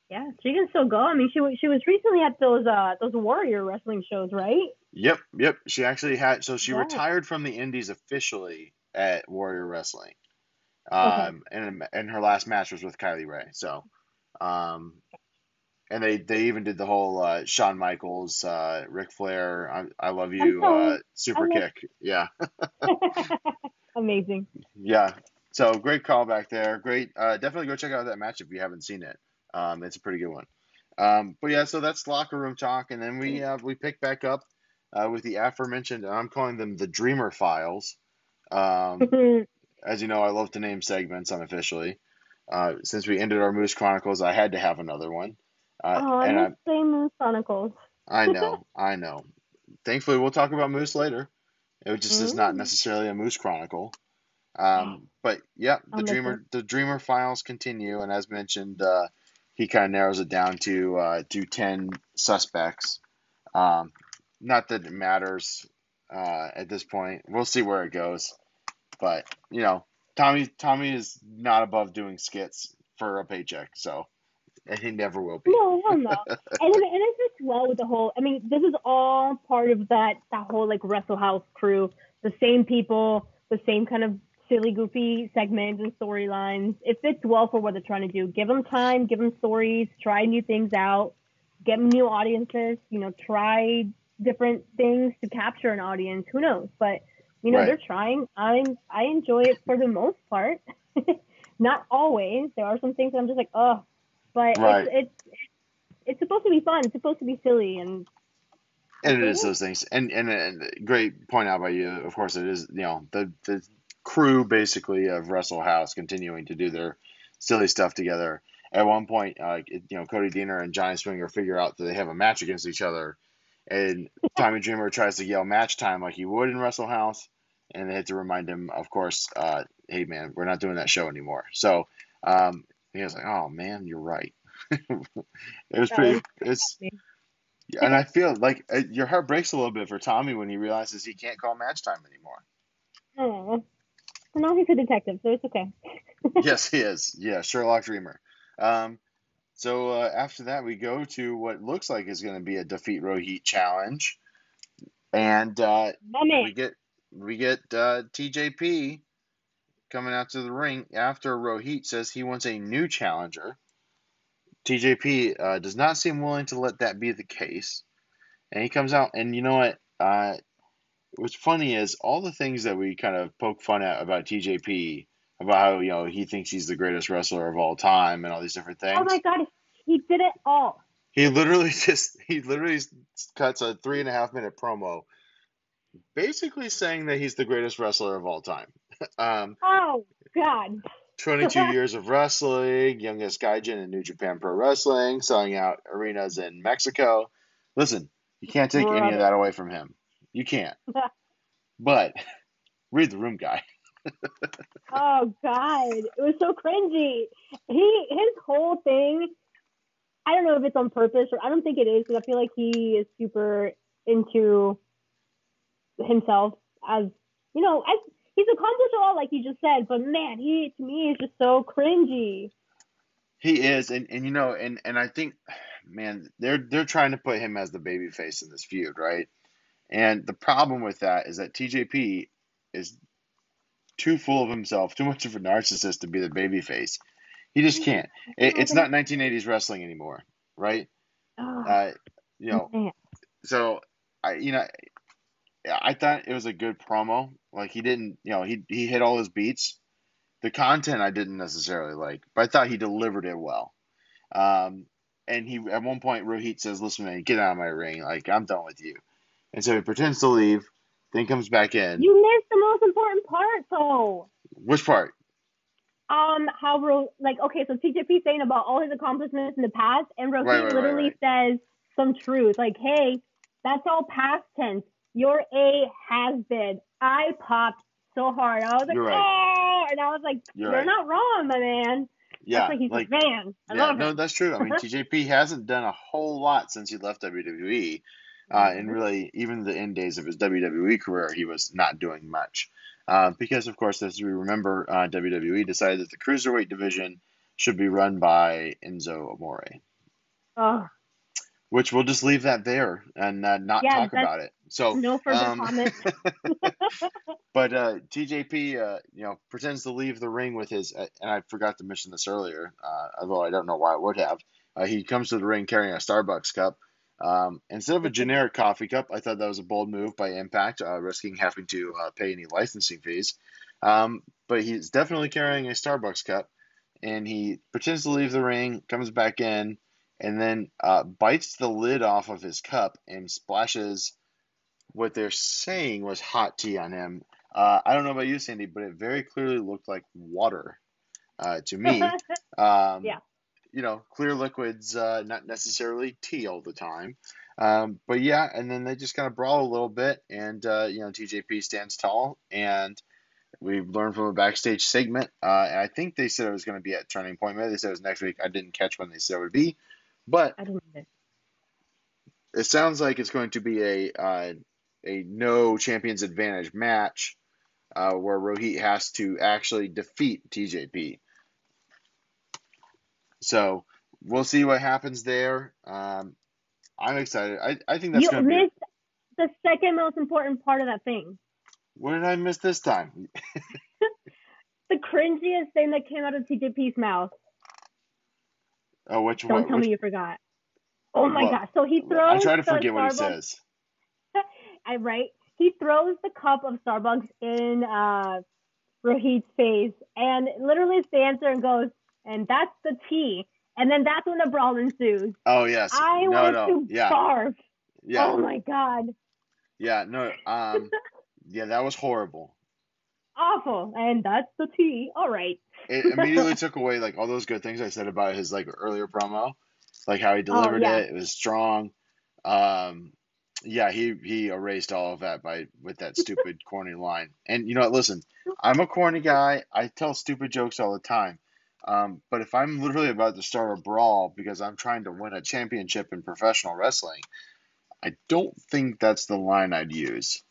yeah, she can still go. I mean, she was she was recently at those uh those warrior wrestling shows, right? Yep, yep. She actually had so she Yeah. retired from the Indies officially at Warrior Wrestling. Okay. Um, and and her last match was with Kylie Rae. So, um, and they they even did the whole uh, Shawn Michaels, uh, Ric Flair, I, I love you, uh, super kick. Yeah, Amazing. yeah. So great call back there. Great. Uh, definitely go check out that match if you haven't seen it. Um, it's a pretty good one. Um, but yeah, so that's locker room talk, and then we uh, we pick back up uh, with the aforementioned. I'm calling them the Dreamer Files. Um, as you know, I love to name segments unofficially. Uh, since we ended our Moose Chronicles, I had to have another one. Uh, oh, I I, miss saying Moose Chronicles. I know, I know. Thankfully, we'll talk about Moose later. It just is not Mm. necessarily a Moose Chronicle. Um, but yeah, the Dreamer, the Dreamer files continue, and as mentioned, uh, he kind of narrows it down to uh, to ten suspects. Um, not that it matters uh, at this point. We'll see where it goes, but you know, Tommy Tommy is not above doing skits for a paycheck, so and he never will be. No, hell no. and it, and it fits well with the whole. I mean, this is all part of that that whole like Wrestle House crew. The same people, the same kind of silly, goofy segments and storylines. It fits well for what they're trying to do. Give them time, give them stories, try new things out, get new audiences. You know, try different things to capture an audience. Who knows? But you know, Right. they're trying. I'm I enjoy it for the most part. Not always. There are some things that I'm just like, oh, but Right. it's, it's it's supposed to be fun. It's supposed to be silly, and And it is those things. And, and and great point out by you. Of course, it is. You know, the the crew basically of Wrestle House continuing to do their silly stuff together. At one point, uh, it- you know, Cody Deaner and Johnny Swinger figure out that they have a match against each other, and Tommy Dreamer tries to yell match time like he would in Wrestle House, and they had to remind him, of course, uh, hey man, we're not doing that show anymore. So um, he was like, oh man, you're right. it was Yeah, pretty. It's yeah, and I feel like uh, your heart breaks a little bit for Tommy when he realizes he can't call match time anymore. oh, well, now he's a detective, so it's okay. yes, he is. Yeah, Sherlock Dreamer. Um, so uh, after that, we go to what looks like is going to be a defeat Rohit challenge, and uh, we get we get uh, TJP coming out to the ring after Rohit says he wants a new challenger. TJP uh, does not seem willing to let that be the case, and he comes out and you know what? Uh, what's funny is all the things that we kind of poke fun at about TJP, about how you know he thinks he's the greatest wrestler of all time and all these different things. oh my god, he did it all. He literally just he literally cuts a three and a half minute promo, basically saying that he's the greatest wrestler of all time. Um, Oh god, 22 years of wrestling, youngest gaijin in New Japan Pro Wrestling, selling out arenas in Mexico. Listen, you can't take any of that away from him. You can't. But read the room, guy. oh God, it was so cringy. He his whole thing. I don't know if it's on purpose or I don't think it is because I feel like he is super into himself as you know as he's accomplished a lot like you just said but man he to me is just so cringy He is, and, and you know, and, and I think, man, they're they're trying to put him as the baby face in this feud, right? And the problem with that is that TJP is too full of himself, too much of a narcissist to be the baby face. He just can't. It, it's not 1980s wrestling anymore, right? oh, Uh, you know, so I, you know, I thought it was a good promo. Like he didn't, you know, he he hit all his beats. The content I didn't necessarily like, but I thought he delivered it well. Um, and he at one point Rohit says, "Listen, man, get out of my ring. Like I'm done with you." And so he pretends to leave, then comes back in. you missed the most important part though Which part? um how Ro- like okay so TJP saying about all his accomplishments in the past and Rohit Right, right, right, literally says some truth like hey that's all past tense you're a has been I popped so hard I was like right. oh and I was like You're you're right. not wrong my man Yeah, like he's like a fan I yeah, no, that's true. I mean, TJP hasn't done a whole lot since he left WWE. Uh, and really, even the end days of his WWE career, he was not doing much. Uh, because, of course, as we remember, uh, WWE decided that the cruiserweight division should be run by Enzo Amore, oh which we'll just leave that there and uh, not Yeah, talk about it. So, no further um, comment but uh, TJP, uh, you know, pretends to leave the ring with his, uh, and I forgot to mention this earlier, uh, although I don't know why I would have. Uh, he comes to the ring carrying a Starbucks cup. Um, instead of a generic coffee cup, I thought that was a bold move by Impact, uh, risking having to uh, pay any licensing fees. Um, but he's definitely carrying a Starbucks cup, and he pretends to leave the ring, comes back in, and then uh, bites the lid off of his cup and splashes what they're saying was hot tea on him. Uh, I don't know about you, Sandy, but it very clearly looked like water uh, to me. Um, Yeah. You know, clear liquids, uh, not necessarily tea all the time. Um, but yeah, and then they just kind of brawl a little bit, and uh, you know, TJP stands tall, and we learned from a backstage segment. Uh, I think they said it was going to be at Turning Point. Maybe they said it was next week. I didn't catch when they said it would be, but it sounds like it's going to be a uh, a no champions advantage match uh, where Rohit has to actually defeat TJP. So we'll see what happens there. Um, I'm excited. I, I think that's you going to be. missed the second most important part of that thing What did I miss this time? the cringiest thing that came out of TJP's mouth Oh, which one? Don't tell which- me you forgot. Oh my What? gosh. So he throws I try to forget what he says. I right. He throws the cup of Starbucks in uh Rohit's face and literally stands there and goes, and that's the tea. And then that's when the brawl ensues. Oh yes. I no, want no. to Yeah, barf. yeah, Oh my god. yeah. No. Um. yeah, that was horrible. Awful. And that's the tea. All right. it immediately took away like all those good things I said about his like earlier promo, like how he delivered Oh, yeah. it. It was strong. Um, yeah, he he erased all of that by with that stupid corny line. And you know what? Listen, I'm a corny guy. I tell stupid jokes all the time. Um, but if I'm literally about to start a brawl because I'm trying to win a championship in professional wrestling, I don't think that's the line I'd use.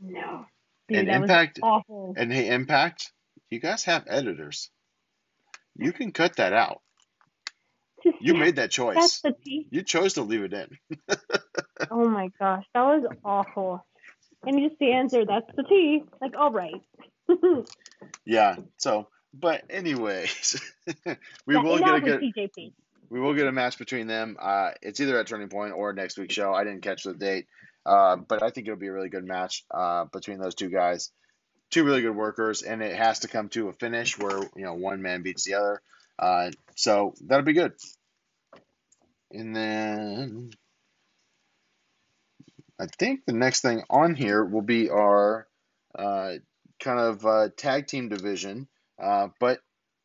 No. Dude, And Impact, awful. and hey, Impact, you guys have editors. You can cut that out. You made that That's choice. the tea. You chose to leave it in. Oh my gosh, that was awful. And just answered, "That's the tea." Like, all right. Yeah. So, but anyways, we Yeah, will get a good TJP. we will get a match between them. Uh, it's either at Turning Point or next week's show. I didn't catch the date, uh, but I think it'll be a really good match uh, between those two guys. Two really good workers, and it has to come to a finish where you know one man beats the other. Uh, so that'll be good. And then I think the next thing on here will be our uh, kind of uh, tag team division, uh, but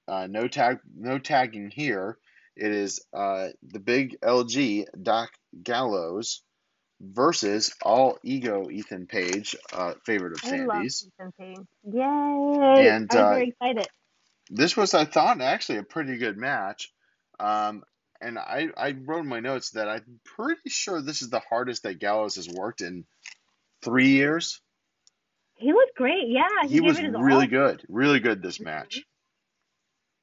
uh, no tag, no tagging here. It is uh, the big LG Doc Gallows versus all ego Ethan Page, uh, favorite of I love Sandy's. Ethan Page. Yay! And, I'm uh, very excited. This was, I thought, actually a pretty good match. Um, and I, I wrote in my notes that I'm pretty sure this is the hardest that Gallows has worked in three years. He was great. Yeah, He, he, was really all. good, really good this match.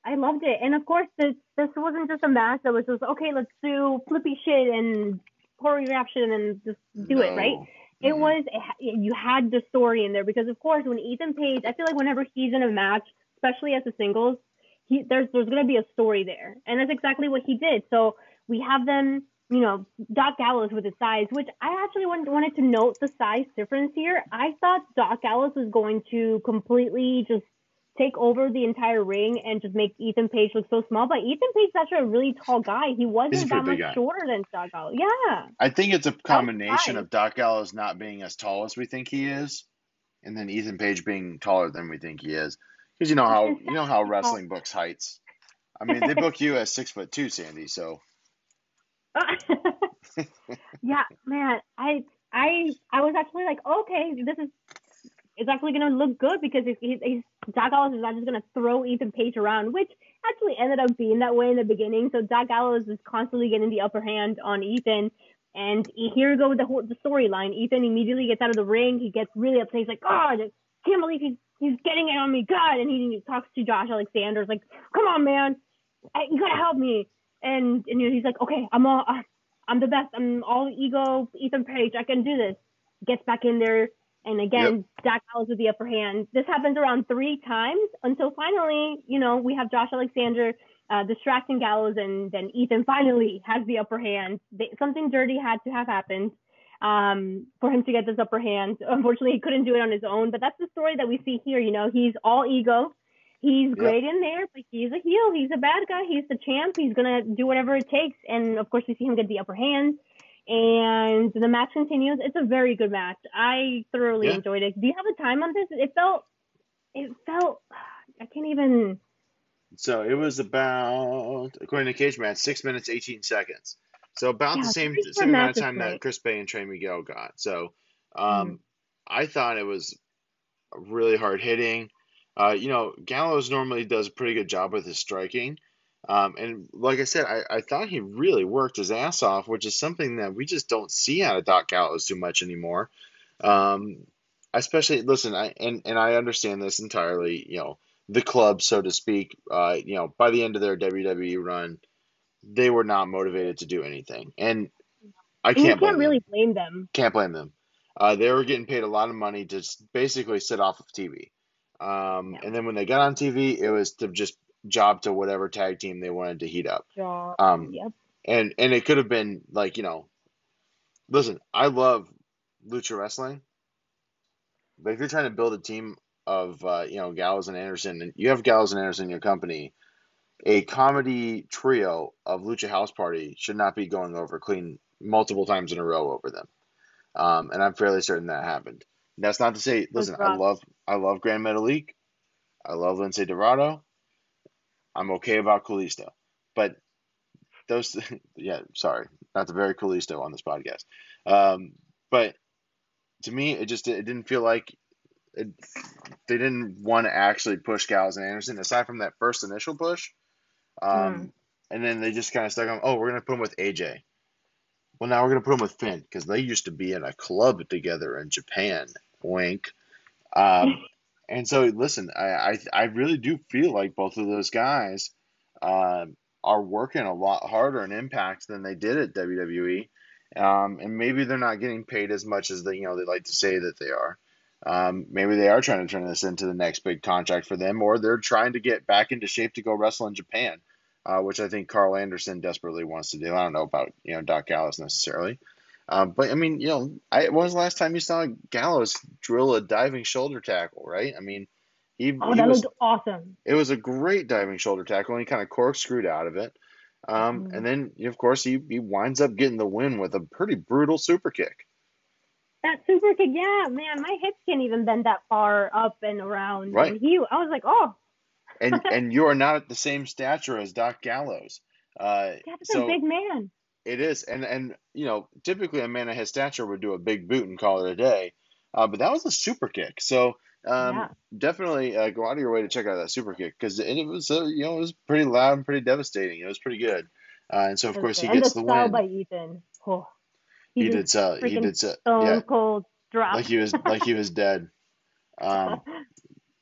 I loved it, and of course, this this wasn't just a match that was just okay. Let's do flippy shit and choreography and just do it, right? No. It was it, you had the story in there because of course when Ethan Page, I feel like whenever he's in a match, especially as a singles, he there's there's gonna be a story there, and that's exactly what he did. So we have them, you know, Doc Gallows with his size, which I actually wanted, wanted to note the size difference here. I thought Doc Gallows was going to completely just take over the entire ring and just make Ethan Page look so small, but Ethan Page is actually a really tall guy. He wasn't that much guy. shorter than Doc Gallows. Yeah. I think it's a combination of Doc Gallows not being as tall as we think he is, and then Ethan Page being taller than we think he is. Because you know how you know how wrestling books heights. I mean, they book you as six foot two, Sandy. So yeah, man, I I I was actually like, okay, this is it's actually gonna look good because he's, he's, he's Doc Gallows is not just gonna throw Ethan Page around, which actually ended up being that way in the beginning. So Doc Gallows is constantly getting the upper hand on Ethan. And here we go with the whole the storyline. Ethan immediately gets out of the ring. He gets really upset. He's like, oh, God, I can't believe he's he's getting it on me, God. And he talks to Josh Alexander. He's like, Come on, man, I, you gotta help me. And and he's like, Okay, I'm all. Uh, I'm the best. I'm all ego, Ethan Page. I can do this. Gets back in there, and again, Doc Gallows with the upper hand. This happens around three times until finally, you know, we have Josh Alexander uh, distracting Gallows, and then Ethan finally has the upper hand. They, something dirty had to have happened um, for him to get this upper hand. Unfortunately, he couldn't do it on his own, but that's the story that we see here. You know, he's all ego. He's great in there, but he's a heel. He's a bad guy. He's the champ. He's gonna do whatever it takes. And of course, we see him get the upper hand. And the match continues. It's a very good match. I thoroughly Yeah. enjoyed it. Do you have a time on this? It felt, it felt. I can't even. so it was about according to Cage Match six minutes eighteen seconds. So about Yeah, the same same amount of time that? Chris Bey and Trey Miguel got. So um, Mhm. I thought it was really hard hitting. Uh, you know, Gallows normally does a pretty good job with his striking. Um, and like I said, I, I thought he really worked his ass off, which is something that we just don't see out of Doc Gallows too much anymore. Um, especially, listen, I and, and I understand this entirely. You know, the club, so to speak. Uh, you know, by the end of their WWE run, they were not motivated to do anything, and I And can't can't them. really blame them. Can't blame them. Uh, they were getting paid a lot of money to basically sit off of TV. Um, Yeah. and then when they got on TV, it was to just job to whatever tag team they wanted to heat up. Jaw. Um, Yep. and and it could have been like you know, listen, I love lucha wrestling, but if you're trying to build a team of uh, you know Gallows and Anderson, and you have Gallows and Anderson in your company, a comedy trio of Lucha House Party should not be going over clean multiple times in a row over them. Um, and I'm fairly certain that happened. That's not to say, listen, I love I love Grand Metalik, I love Lince Dorado, I'm okay about Kalisto, but those, yeah, sorry, not the very Kalisto on this podcast. Um, but to me, it just it didn't feel like it, they didn't want to actually push Gallows and Anderson aside from that first initial push. Um, Mm. and then they just kind of stuck on, oh, we're gonna put him with AJ. Well, now we're gonna put him with Finn because they used to be in a club together in Japan. Wink. Um, and so, listen, I, I I really do feel like both of those guys um, are working a lot harder in Impact than they did at WWE. Um, and maybe they're not getting paid as much as they you know they like to say that they are. Um, maybe they are trying to turn this into the next big contract for them, or they're trying to get back into shape to go wrestle in Japan, uh, which I think Karl Anderson desperately wants to do. I don't know about you know Doc Gallows necessarily, um, but I mean you know I, when was the last time you saw Gallows drill a diving shoulder tackle? Right? I mean he, Oh, he that was looked awesome. it was a great diving shoulder tackle, and he kind of corkscrewed out of it. Um, Mhm. And then, of course, he, he winds up getting the win with a pretty brutal super kick. That super kick, yeah, man, my hips can't even bend that far up and around. Right. And he, I was like, oh, And and you are not at the same stature as Doc Gallows. Uh, that's so a big man. It is, and and you know, typically a man of his stature would do a big boot and call it a day, uh, but that was a super kick. So um, Yeah. definitely uh, go out of your way to check out that super kick because it, it was uh, you know it was pretty loud and pretty devastating. It was pretty good, uh, and so of course he and gets the the win. by Ethan. Oh, He just did sell. He did sell. Stone Yeah, cold drop. like he was like he was dead. Um,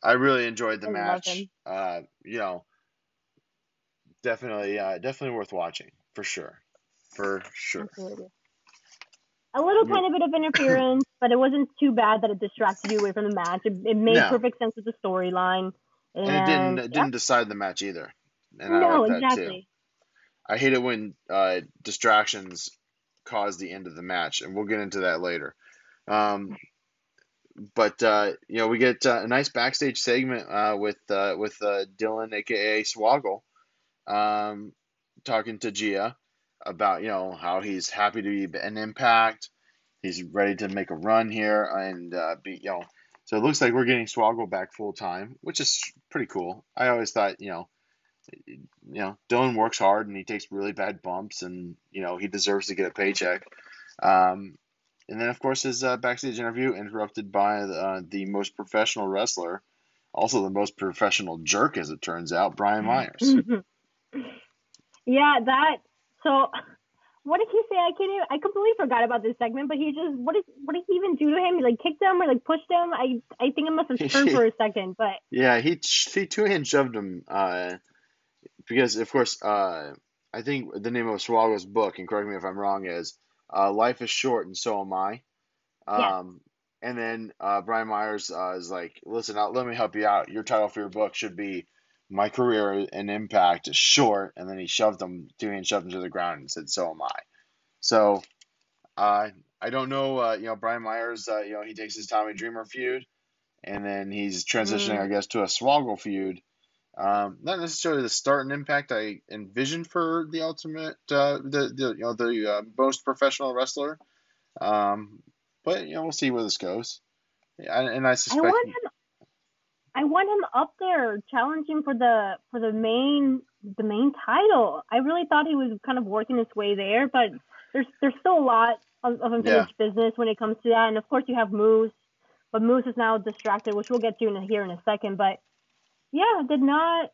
I really enjoyed the I match. Uh, you know, definitely, uh, definitely worth watching for sure, for sure. Absolutely. A little Yeah. tiny bit of interference, but it wasn't too bad that it distracted you away from the match. It, it made No. perfect sense with the storyline. And, And it didn't it yeah. didn't decide the match either. And I like that too. I hate it when uh, distractions cause the end of the match, and we'll get into that later. Um, but uh, you know, we get uh, a nice backstage segment uh, with uh, with uh, Dylan, aka Swoggle, um, talking to Gia about you know how he's happy to be an Impact. He's ready to make a run here and uh, be you know. So it looks like we're getting Swoggle back full time, which is pretty cool. I always thought you know you know, Dylan works hard and he takes really bad bumps, and you know he deserves to get a paycheck. Um, and then, of course, his uh, backstage interview interrupted by uh, the most professional wrestler, also the most professional jerk, as it turns out, Brian Myers. yeah, that. So, what did he say? I can't. Even, I completely forgot about this segment. But he just what did what did he even do to him? He like kicked him or like pushed him. I I think it must have turned for a second. But Yeah, he he two hand shoved him uh, because, of course, uh, I think the name of Swoggle's book, and correct me if I'm wrong, is uh, "Life is Short and So Am I." Yeah. Um, and then uh, Brian Myers uh, is like, "Listen, uh, let me help you out. Your title for your book should be My Career and Impact is Short." And then he shoved him, two hand shoved him to the ground, and said, "So am I." So, I don't know. Uh, you know, Brian Myers. Uh, you know, he takes his Tommy Dreamer feud, and then he's transitioning, Mm. I guess, to a Swoggle feud. Um, not necessarily the start and impact I envisioned for the ultimate, uh, the, the you know the uh, most professional wrestler. Um, but you know we'll see where this goes. Yeah, and, I I suspect want him. I want him up there challenging for the for the main the main title. I really thought he was kind of working his way there, but there's there's still a lot of, of unfinished business when it comes to that. And of course you have Moose, but Moose is now distracted, which we'll get to in a, here in a second. But yeah, did not.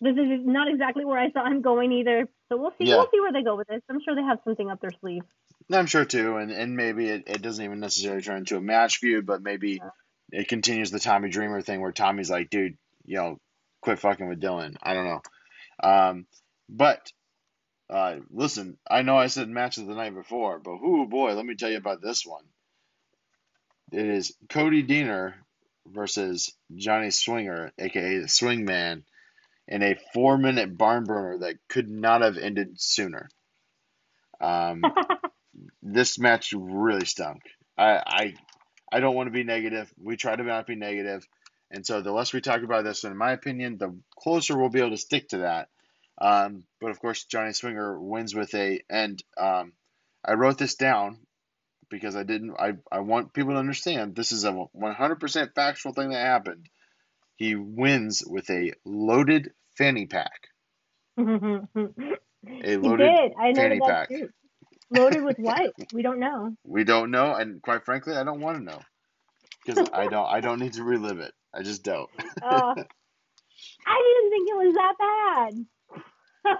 This is not exactly where I saw him going either. So we'll see. Yeah. We'll see where they go with this. I'm sure they have something up their sleeve. I'm sure too, and, and maybe it, it doesn't even necessarily turn into a match feud, but maybe Yeah. it continues the Tommy Dreamer thing where Tommy's like, dude, you know, quit fucking with Dylan. I don't know. Um, but uh, listen, I know I said match of the night before, but whoo boy, let me tell you about this one. It is Cody Deaner versus Johnny Swinger, aka the Swing Man, in a four minute barn burner that could not have ended sooner. Um, this match really stunk. I, I I don't want to be negative. We try to not be negative, and so the less we talk about this, in my opinion, the closer we'll be able to stick to that. Um, but of course, Johnny Swinger wins with a, and um, I wrote this down because I didn't. I I want people to understand this is a 100% factual thing that happened. He wins with a loaded fanny pack. he A loaded did. I know fanny that pack. too. Loaded with what? We don't know. We don't know, and quite frankly, I don't want to know because I don't. I don't need to relive it. I just don't. Uh, I didn't think it was that bad.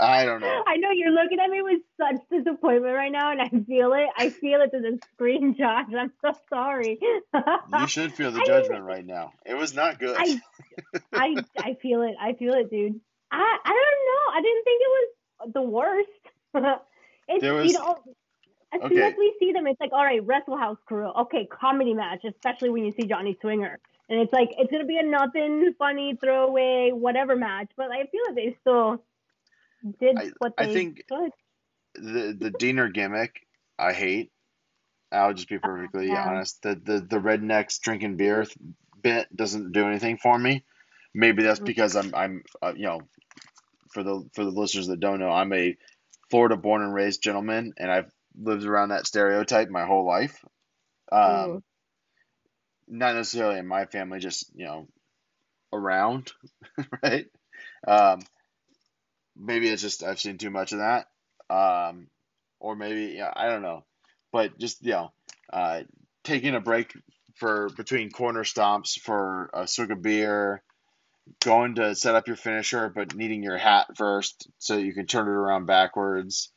I don't know. I know you're looking at me with such disappointment right now, and I feel it. I feel it through the screen, Josh. I'm so sorry. You should feel the I judgment right now. It was not good. I, I, I feel it. I feel it, dude. I, I don't know. I didn't think it was the worst. it's There was- you know, as soon as we see them, it's like, all right, Wrestle House crew, okay, comedy match, especially when you see Johnny Swinger, and it's like it's gonna be a nothing funny throwaway whatever match, but I feel like they still did I- what I think- could. the the Deaner gimmick, I hate. I'll just be perfectly Yeah. honest. The, the the rednecks drinking beer th- bit doesn't do anything for me. Maybe that's Mhm. because I'm I'm uh, you know, for the for the listeners that don't know, I'm a Florida born and raised gentleman, and I've lived around that stereotype my whole life. Um, not necessarily in my family, just you know, around, right? Um, maybe it's just I've seen too much of that. um, or maybe yeah, I don't know, but just you know, uh, taking a break for between corner stomps for a swig of beer, going to set up your finisher, but needing your hat first so you can turn it around backwards.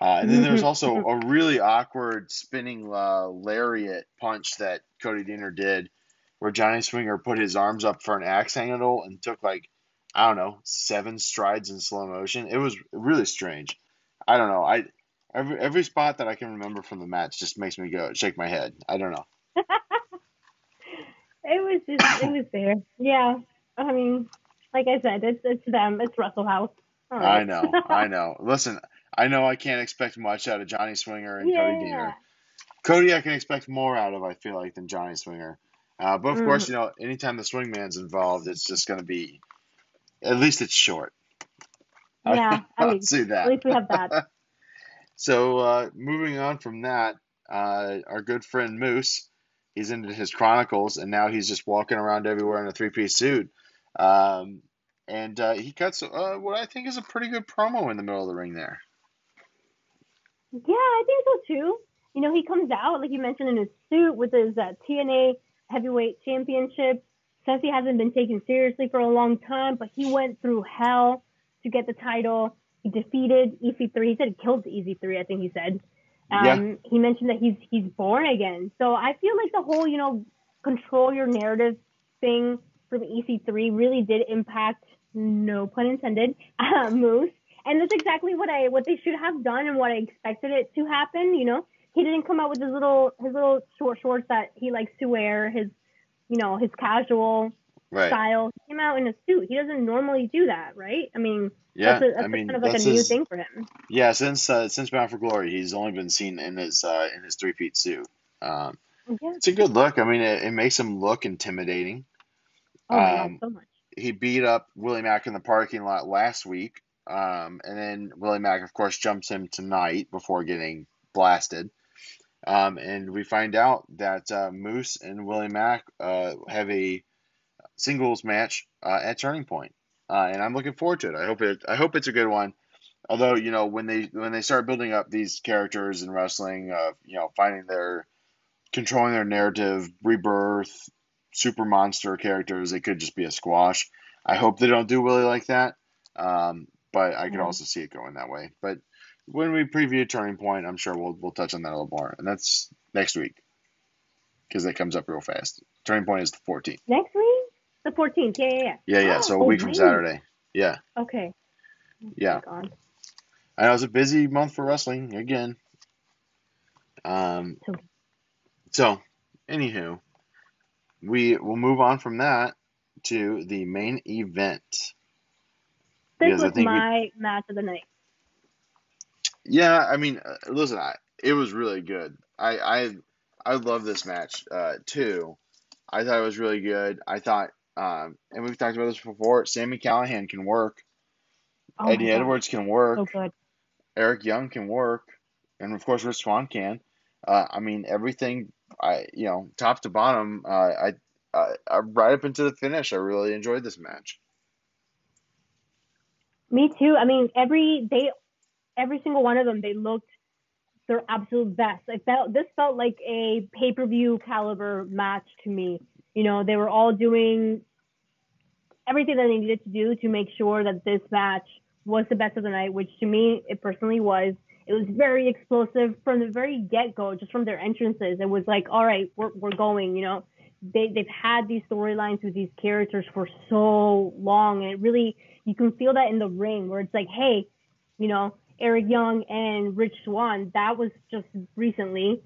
Uh, and then there's also a really awkward spinning uh, lariat punch that Cody Deaner did, where Johnny Swinger put his arms up for an axe handle and took like I don't know seven strides in slow motion. It was really strange. I don't know. I every every spot that I can remember from the match just makes me go shake my head. I don't know. it was just it was there. Yeah. I mean, like I said, it's it's them. It's Wrestle House. I know. I know. Listen, I know I can't expect much out of Johnny Swinger and yeah. Cody Deaner. Cody, I can expect more out of. I feel like than Johnny Swinger. Uh, but of mm. course, you know, anytime the swingman's involved, it's just going to be, at least it's short. Yeah, I mean, see that. At least we have that. so uh, moving on from that, uh, our good friend Moose, he's into his chronicles, and now he's just walking around everywhere in a three-piece suit. Um, and uh, he cuts uh, what I think is a pretty good promo in the middle of the ring there. Yeah, I think so too. You know, he comes out like you mentioned in his suit with his uh, TNA Heavyweight Championship. Says he hasn't been taken seriously for a long time, but he went through hell to get the title. He defeated EC3. He said he killed EC3. I think he said. Um, yeah. He mentioned that he's he's born again. So I feel like the whole you know control your narrative thing from EC3 really did impact, no pun intended, uh, Moose. And that's exactly what I what they should have done and what I expected it to happen. You know, he didn't come out with his little his little short shorts that he likes to wear, his you know his casual right. style. He came out in a suit. He doesn't normally do that, right? I mean, yeah, that's, a, that's I mean, kind of like a new his, thing for him. Yeah, since uh, since Bound for Glory, he's only been seen in his uh, in his three piece suit. Um, yeah. It's a good look. I mean, it, it makes him look intimidating. Oh um, God, so much. He beat up Willie Mack in the parking lot last week. Um, and then Willie Mack, of course, jumps him tonight before getting blasted. Um, and we find out that uh, Moose and Willie Mack uh, have a singles match uh, at Turning Point, uh, and I'm looking forward to it. I hope it. I hope it's a good one. Although you know when they when they start building up these characters in wrestling, uh, you know, finding their controlling their narrative, rebirth, super monster characters, it could just be a squash. I hope they don't do Willie like that. Um, but I could mm-hmm. also see it going that way. But when we preview Turning Point, I'm sure we'll we'll touch on that a little more, and that's next week because that comes up real fast. Turning Point is the 14th. Next week, the 14th. Yeah, yeah, yeah. Yeah, yeah. Oh, so a week from Saturday. Yeah. Okay. Yeah. Oh I know it's a busy month for wrestling again. Um. So, anywho, we will move on from that to the main event. This was my we, match of the night. Yeah, I mean, uh, listen, I, it was really good. I I I love this match uh, too. I thought it was really good. I thought, um, and we've talked about this before. Sami Callihan can work. Oh Eddie Edwards can work. So good. Eric Young can work, and of course Rich Swann can. Uh, I mean, everything. I you know, top to bottom. Uh, I, I right up into the finish. I really enjoyed this match. Me too. I mean, every they, every single one of them, they looked their absolute best. I felt this felt like a pay per view caliber match to me. You know, they were all doing everything that they needed to do to make sure that this match was the best of the night, which to me it personally was. It was very explosive from the very get go, just from their entrances. It was like, all right, we're we're going. You know, they they've had these storylines with these characters for so long, and it really you can feel that in the ring where it's like, hey, you know, Eric Young and Rich Swann. that was just recently.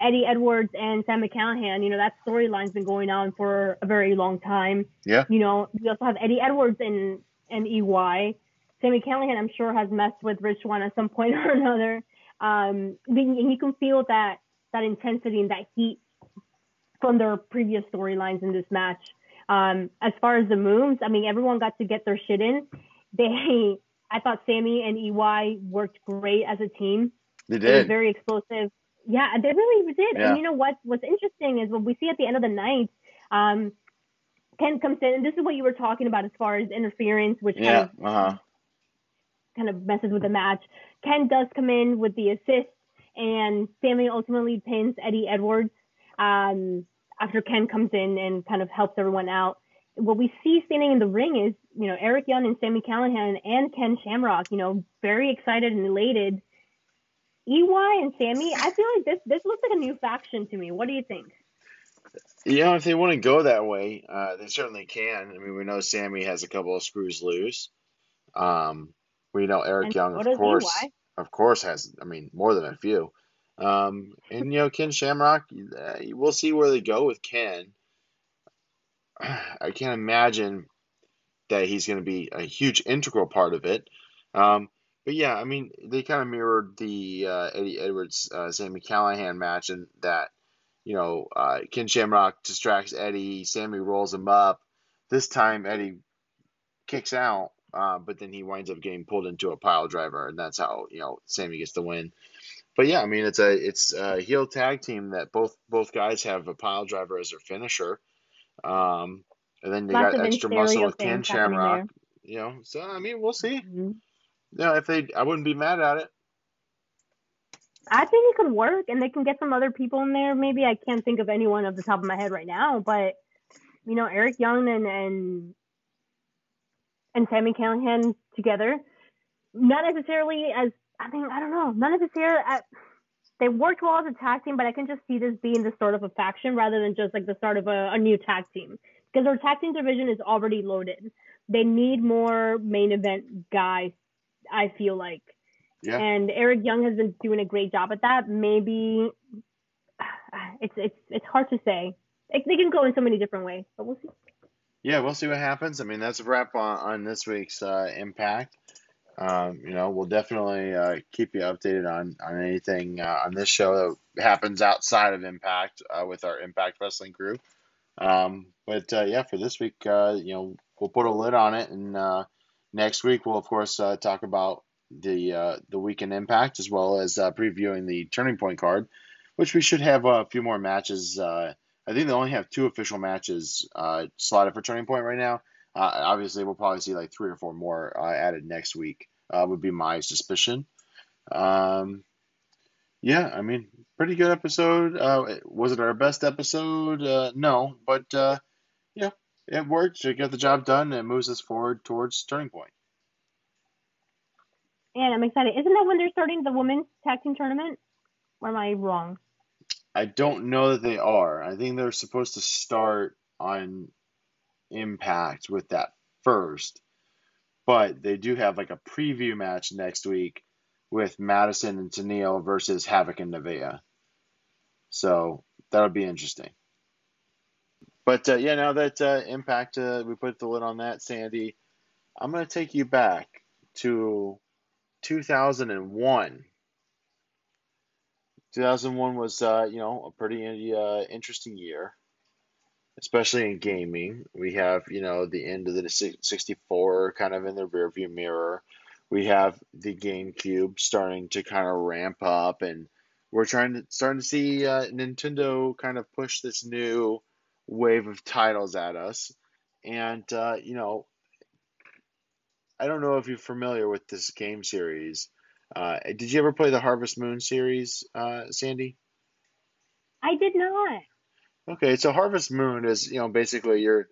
Eddie Edwards and Sam Callihan, you know, that storyline's been going on for a very long time. Yeah. You know, we also have Eddie Edwards and, and EY. Sami Callihan, I'm sure, has messed with Rich Swann at some point or another. Um, and you can feel that that intensity and that heat from their previous storylines in this match. Um, as far as the moves, I mean, everyone got to get their shit in. They, I thought Sami and EY worked great as a team. They did. very explosive. Yeah, they really did. Yeah. And you know what? What's interesting is what we see at the end of the night. Um, Ken comes in, and this is what you were talking about as far as interference, which yeah, kind of, uh-huh. kind of messes with the match. Ken does come in with the assist, and Sami ultimately pins Eddie Edwards um, after Ken comes in and kind of helps everyone out. What we see standing in the ring is, you know, Eric Young and Sami Callihan and Ken Shamrock, you know, very excited and elated. EY and Sami, I feel like this this looks like a new faction to me. What do you think? You know, if they want to go that way, uh, they certainly can. I mean, we know Sami has a couple of screws loose. Um, we know Eric And Young, of course, EY. of course, has. I mean, more than a few. Um, and you know, Ken Shamrock, uh, we'll see where they go with Ken. I can't imagine that he's going to be a huge integral part of it. Um, but yeah, I mean, they kind of mirrored the uh, Eddie Edwards, uh, Sami Callihan match, and that you know, uh, Ken Shamrock distracts Eddie, Sami rolls him up. This time, Eddie kicks out, uh, but then he winds up getting pulled into a pile driver, and that's how you know Sami gets the win. But yeah, I mean, it's a it's a heel tag team that both both guys have a pile driver as their finisher. Um, and then they Lots got extra muscle with Ken Shamrock. You know, so I mean, we'll see. Mhm. Yeah, if they, I wouldn't be mad at it. I think it could work, and they can get some other people in there. Maybe I can't think of anyone off the top of my head right now, but you know, Eric Young and and and Sami Callihan together, not necessarily as I mean, I don't know, not necessarily. At, they worked well as a tag team, but I can just see this being the start of a faction rather than just like the start of a, a new tag team because our tag team division is already loaded. They need more main event guys. I feel like. Yeah. And Eric Young has been doing a great job at that. Maybe it's it's it's hard to say. It, they can go in so many different ways, but we'll see. Yeah, we'll see what happens. I mean, that's a wrap on, on this week's uh, Impact. Um, you know, we'll definitely uh, keep you updated on on anything uh, on this show that happens outside of Impact uh, with our Impact Wrestling crew. Um, but uh, yeah, for this week, uh, you know, we'll put a lid on it, and uh, next week we'll of course uh, talk about the uh, the weekend Impact as well as uh, previewing the Turning Point card, which we should have a few more matches. I think they only have two official matches slotted for Turning Point right now. Obviously, we'll probably see like three or four more added next week. Would be my suspicion. Um, yeah, I mean, pretty good episode. Uh, was it our best episode? Uh, no, but uh, yeah, it worked. It got the job done. and It moves us forward towards Turning Point. And I'm excited. Isn't that when they're starting the women's tag team tournament? Or am I wrong? I don't know that they are. I think they're supposed to start on Impact with that first, but they do have like a preview match next week with Madison and Tenille versus Havok and Nevaeh. So that'll be interesting. But uh, yeah, now that uh, Impact, uh, we put the lid on that, Sandy, I'm going to take you back to 2001. 2001 was, uh, you know, a pretty uh, interesting year, especially in gaming. We have, you know, the end of the 64 kind of in the rearview mirror. We have the GameCube starting to kind of ramp up, and we're trying to starting to see uh, Nintendo kind of push this new wave of titles at us. And uh, you know, I don't know if you're familiar with this game series. Uh, did you ever play the Harvest Moon series, uh, Sandy? I did not. Okay, so Harvest Moon is, you know, basically you're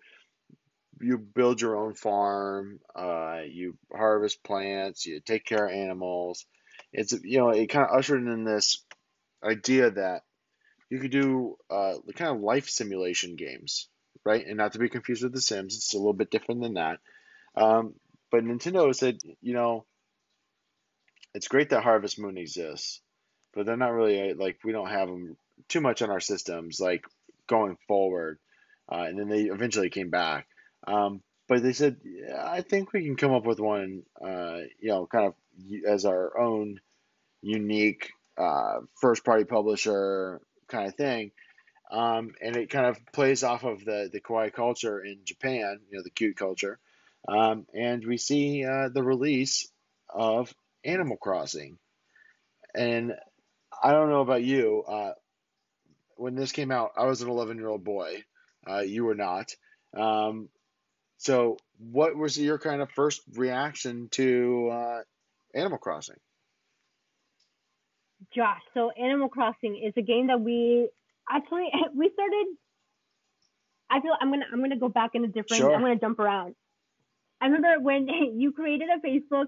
you build your own farm, uh, you harvest plants, you take care of animals. It's you know, it kind of ushered in this idea that you could do uh, kind of life simulation games, right? And not to be confused with The Sims, it's a little bit different than that. Um, but Nintendo said, you know, it's great that Harvest Moon exists, but they're not really like we don't have them too much on our systems like going forward. Uh, and then they eventually came back. Um, but they said, yeah, I think we can come up with one, uh, you know, kind of as our own unique uh, first party publisher kind of thing. Um, and it kind of plays off of the, the kawaii culture in Japan, you know, the cute culture. Um, and we see uh, the release of Animal Crossing. And I don't know about you. Uh, when this came out, I was an 11 year old boy. Uh, you were not. Um, so, what was your kind of first reaction to uh, Animal Crossing. Josh, so Animal Crossing is a game that we actually we started. I feel I'm gonna I'm gonna go back in a different. Sure. I'm gonna jump around. I remember when you created a Facebook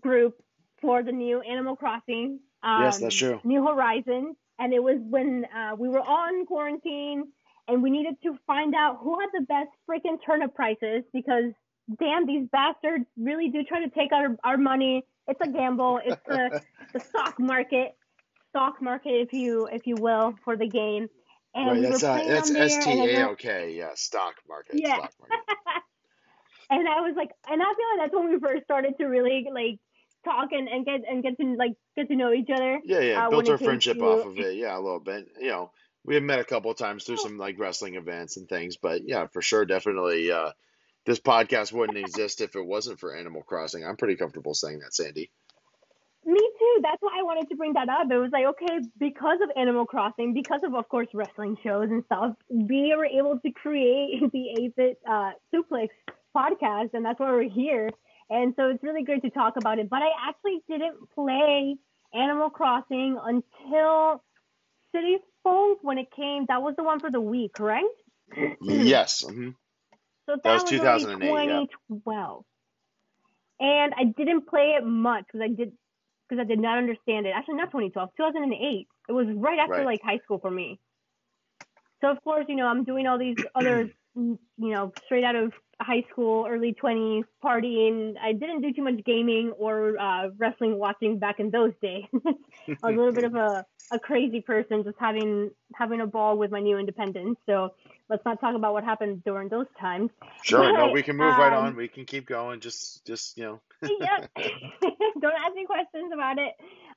group for the new Animal Crossing. Um, Yes, that's true. New Horizons, and it was when uh, we were on quarantine and we needed to find out who had the best freaking turnip prices because damn, these bastards really do try to take our our money. It's a gamble. It's the the stock market, stock market, if you if you will, for the game. And right, we that's uh, that's S T A O K. Yeah, stock market. Yeah. Stock market. and I was like, and I feel like that's when we first started to really like talk and, and get and get to like get to know each other. Yeah, yeah. uh, Built our friendship to- off of it. Yeah, a little bit. You know, we have met a couple of times through some like wrestling events and things, but yeah, for sure, definitely. Uh, this podcast wouldn't exist if it wasn't for Animal Crossing. I'm pretty comfortable saying that, Sandy. Me too. That's why I wanted to bring that up. It was like, okay, because of Animal Crossing, because of, of course, wrestling shows and stuff, we were able to create the 8-Bit uh, Suplex podcast, and that's why we're here. And so it's really great to talk about it. But I actually didn't play Animal Crossing until City Folk when it came. That was the one for the Wii, correct? yes. hmm So that, That was was, 2008, yeah. 2012. And I didn't play it much because I did because I did not understand it. Actually, not 2012, 2008. It was right after Right. like high school for me. So of course, you know, I'm doing all these other, you know, straight out of high school, early 20s, partying. I didn't do too much gaming or uh, wrestling watching back in those days. I was a little bit of a, a crazy person, just having having a ball with my new independence. So let's not talk about what happened during those times. Sure. No, we can move right um, on. We can keep going. Just, just you know. Don't ask me questions about it.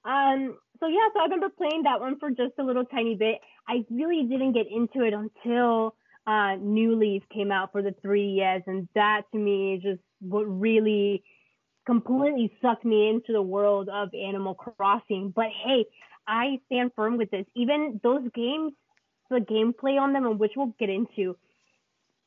Um, so yeah, so I remember playing that one for just a little tiny bit. I really didn't get into it until uh, New Leaf came out for the 3DS, and that to me is just what really completely sucked me into the world of Animal Crossing. But hey, I stand firm with this. Even those games, the gameplay on them, and which we'll get into,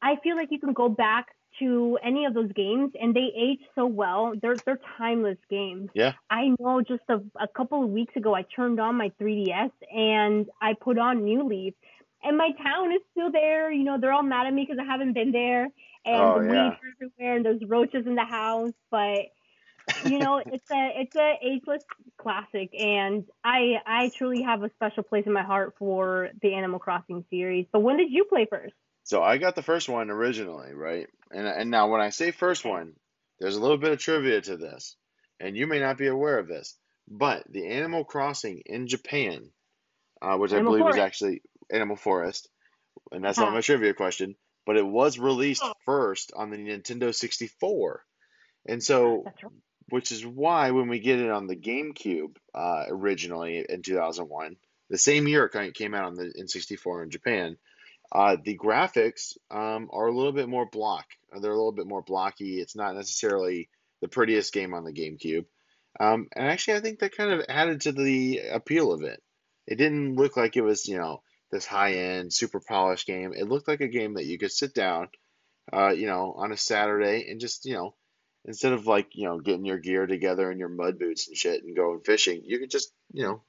I feel like you can go back to any of those games and they age so well. They're they're timeless games. Yeah. I know just a, a couple of weeks ago I turned on my 3DS and I put on New Leaf and my town is still there. You know, they're all mad at me because I haven't been there and Oh, the yeah. weeds are everywhere and there's roaches in the house, but you know, it's a it's a ageless classic and I I truly have a special place in my heart for the Animal Crossing series. But when did you play first? So I got the first one originally, right? And and now when I say first one, there's a little bit of trivia to this, and you may not be aware of this, but the Animal Crossing in Japan, uh, which I believe was Forest. actually Animal Forest, and that's not Huh. my trivia question, but it was released Oh. first on the Nintendo 64, and so right. which is why when we get it on the GameCube uh, originally in 2001, the same year it came out on the N64 in Japan, uh, the graphics um, are a little bit more block. They're a little bit more blocky. It's not necessarily the prettiest game on the GameCube. Um, and actually, I think that kind of added to the appeal of it. It didn't look like it was, you know, this high-end, super polished game. It looked like a game that you could sit down, uh, you know, on a Saturday and just, you know, instead of like, you know, getting your gear together and your mud boots and shit and going fishing, you could just, you know,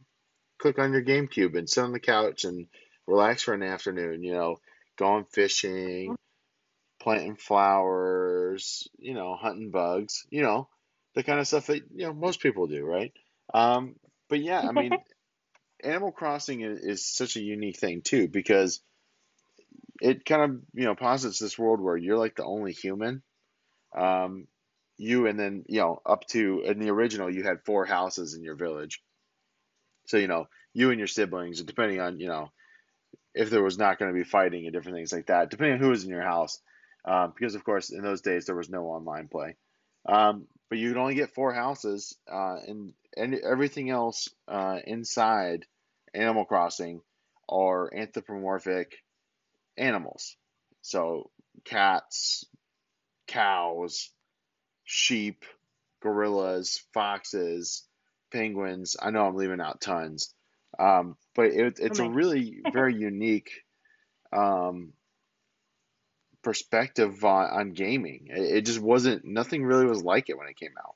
click on your GameCube and sit on the couch and relax for an afternoon, you know, going fishing, planting flowers, you know, hunting bugs, you know, the kind of stuff that, you know, most people do, right? Um, but yeah, I mean, Animal Crossing is, is such a unique thing too because it kind of, you know, posits this world where you're like the only human. Um, you and then, you know, up to in the original, you had four houses in your village. So, you know, you and your siblings, depending on, you know, if there was not going to be fighting and different things like that, depending on who was in your house. Um, because, of course, in those days, there was no online play. Um, but you could only get four houses, uh, and, and everything else uh, inside Animal Crossing are anthropomorphic animals. So, cats, cows, sheep, gorillas, foxes, penguins. I know I'm leaving out tons. Um, but it, it's a really very unique um, perspective on, on gaming. It, it just wasn't, nothing really was like it when it came out.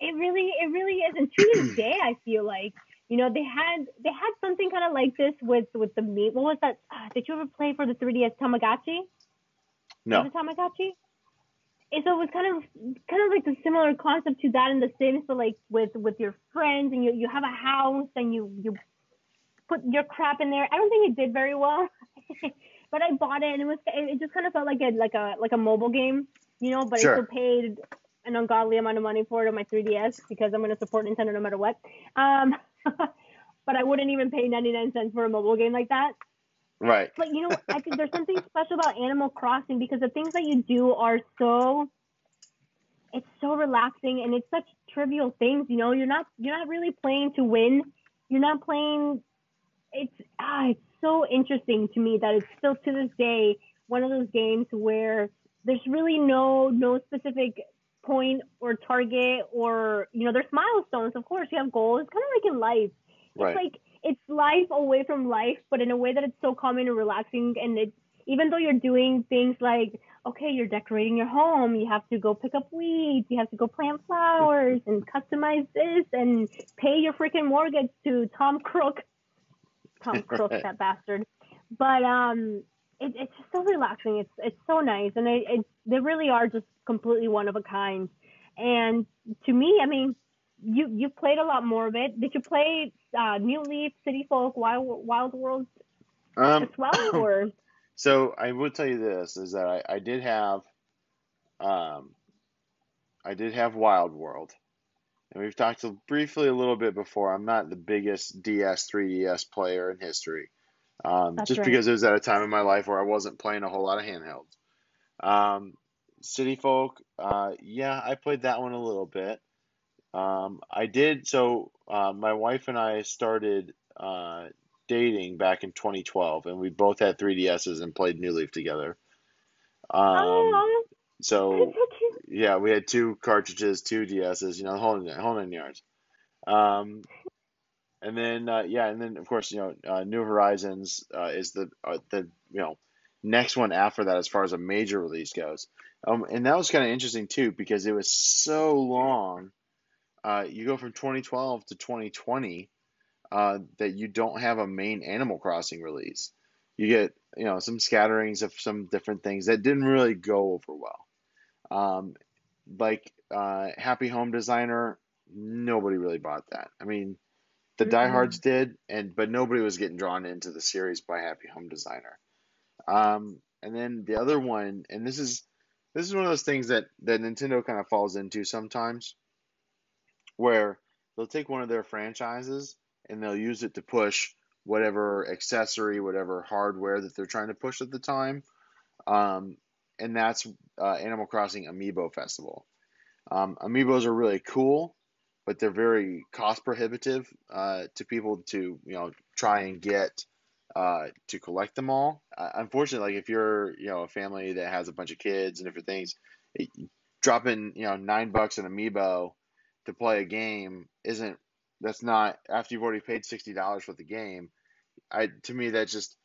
It really, it really is. And to this day, I feel like you know they had they had something kind of like this with with the meat. What was that? Uh, did you ever play for the 3DS Tomodachi? No. It Tomodachi? And so it was kind of kind of like a similar concept to that in the Sims, but like with with your friends and you you have a house and you you put your crap in there. I don't think it did very well, but I bought it and it was it just kind of felt like a like a like a mobile game, you know. But Sure. I still paid an ungodly amount of money for it on my 3DS because I'm going to support Nintendo no matter what. Um, but I wouldn't even pay 99 cents for a mobile game like that. Right. But you know, I think there's something special about Animal Crossing because the things that you do are so it's so relaxing and it's such trivial things, you know, you're not you're not really playing to win. You're not playing it's ah, it's so interesting to me that it's still to this day one of those games where there's really no no specific point or target or you know there's milestones of course you have goals it's kind of like in life Right. it's like it's life away from life, but in a way that it's so calming and relaxing. And it's even though you're doing things like, okay, you're decorating your home, you have to go pick up weeds, you have to go plant flowers and customize this and pay your freaking mortgage to Tom Crook. Tom Crook, that bastard. But um, it, it's just so relaxing. It's it's so nice, and it, it they really are just completely one of a kind. And to me, I mean, you you played a lot more of it. Did you play uh, New Leaf, City Folk, Wild Wild World as Um, well, or so I will tell you this is that I, I did have um I did have Wild World. And we've talked briefly a little bit before. I'm not the biggest DS 3DS player in history. Um, just right. because it was at a time in my life where I wasn't playing a whole lot of handhelds. Um, City Folk, uh, yeah, I played that one a little bit. Um, I did, so uh, my wife and I started uh, dating back in 2012, and we both had 3DSs and played New Leaf together. Um, so so yeah, we had two cartridges, two DSs, you know, the whole whole nine yards. Um, and then uh, yeah, and then of course you know, uh, New Horizons uh, is the uh, the you know next one after that as far as a major release goes. Um, and that was kind of interesting too because it was so long. Uh, you go from 2012 to 2020 uh, that you don't have a main Animal Crossing release. You get you know some scatterings of some different things that didn't really go over well. Um, like Happy Home Designer, nobody really bought that. I mean, the Mm-mm. diehards did, and but nobody was getting drawn into the series by Happy Home Designer. Um, and then the other one, and this is this is one of those things that that Nintendo kind of falls into sometimes, where they'll take one of their franchises and they'll use it to push whatever accessory, whatever hardware that they're trying to push at the time. Um, and that's uh, Animal Crossing Amiibo Festival. Um, amiibos are really cool, but they're very cost prohibitive uh, to people to you know try and get uh, to collect them all. Uh, unfortunately, like if you're you know a family that has a bunch of kids and different things, it, dropping you know nine bucks an amiibo to play a game isn't that's not after you've already paid sixty dollars for the game. I to me that just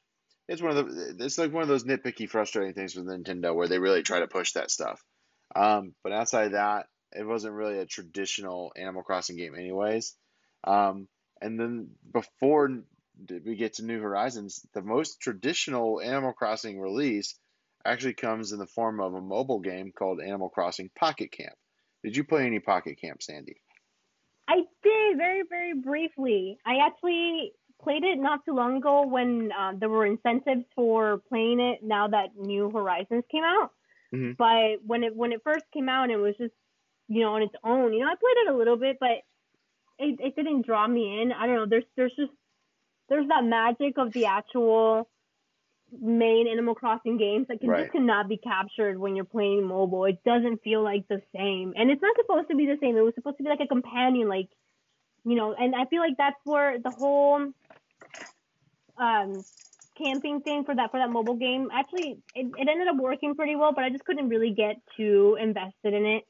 it's one of the it's like one of those nitpicky frustrating things with Nintendo where they really try to push that stuff. Um, but outside of that, it wasn't really a traditional Animal Crossing game, anyways. Um, and then before we get to New Horizons, the most traditional Animal Crossing release actually comes in the form of a mobile game called Animal Crossing Pocket Camp. Did you play any Pocket Camp, Sandy? I did very, very briefly. I actually played it not too long ago when uh, there were incentives for playing it. Now that New Horizons came out, Mhm. but when it when it first came out, it was just you know on its own. You know, I played it a little bit, but it, it didn't draw me in. I don't know. There's there's just there's that magic of the actual main Animal Crossing games that can Right. just cannot be captured when you're playing mobile. It doesn't feel like the same, and it's not supposed to be the same. It was supposed to be like a companion, like you know. And I feel like that's where the whole um camping thing for that for that mobile game actually it, it ended up working pretty well, but I just couldn't really get too invested in it.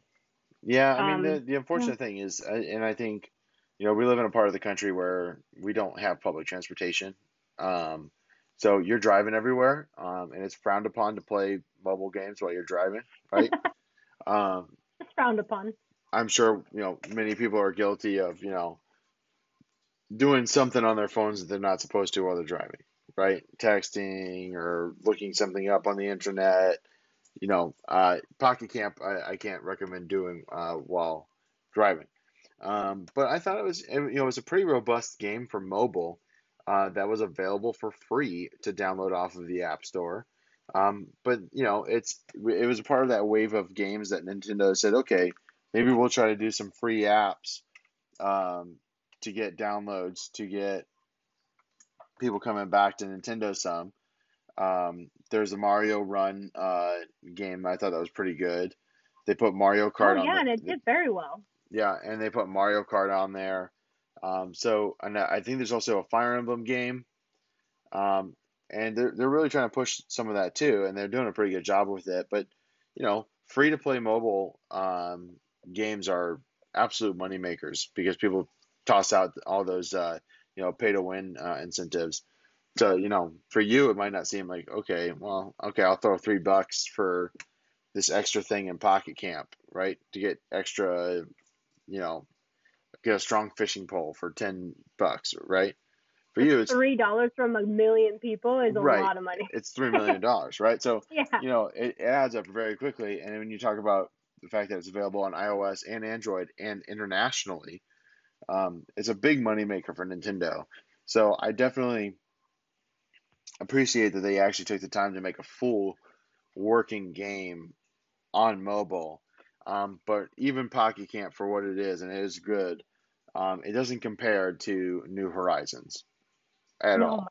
Yeah, I mean the Um, the unfortunate thing is, and I think, you know, we live in a part of the country where we don't have public transportation. Um, so you're driving everywhere, um, and it's frowned upon to play mobile games while you're driving, right? Um, It's frowned upon. I'm sure you know many people are guilty of you know doing something on their phones that they're not supposed to while they're driving, right? Texting or looking something up on the internet. You know, uh, Pocket Camp I, I can't recommend doing uh, while driving. Um, but I thought it was you know it was a pretty robust game for mobile uh, that was available for free to download off of the App Store. Um, but you know it's it was a part of that wave of games that Nintendo said, okay, maybe we'll try to do some free apps um, to get downloads to get people coming back to Nintendo some. Um, there's a Mario Run uh, game. I thought that was pretty good. They put Mario Kart oh, on. yeah, and it did very well. Yeah, and they put Mario Kart on there. Um, so and I think there's also a Fire Emblem game. Um, and they're they're really trying to push some of that too, and they're doing a pretty good job with it. But you know, free to play mobile um, games are absolute money makers because people toss out all those uh, you know pay to win uh, incentives. So you know, for you, it might not seem like okay, well, okay, I'll throw three bucks for this extra thing in Pocket Camp, right? To get extra, you know, get a strong fishing pole for ten bucks, right? For you, it's Three dollars from a million people is a Right. lot of money. it's three million dollars, right? So Yeah. you know it, it adds up very quickly. And when you talk about the fact that it's available on iOS and Android and internationally, um, it's a big moneymaker for Nintendo. So I definitely appreciate that they actually took the time to make a full working game on mobile. Um, but even Pocket Camp for what it is, and it is good, um, it doesn't compare to New Horizons at no, all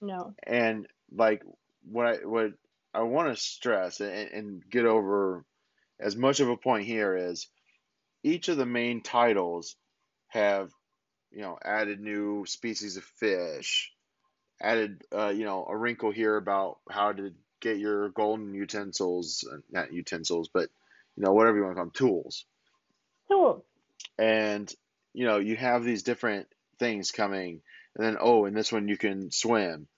no. and like what I what I want to stress and, and get over as much of a point here is each of the main titles have you know added new species of fish, added uh, you know a wrinkle here about how to get your golden utensils, uh, not utensils, but you know whatever you want to call them, tools. Tools. and you know you have these different things coming and then oh in this one you can swim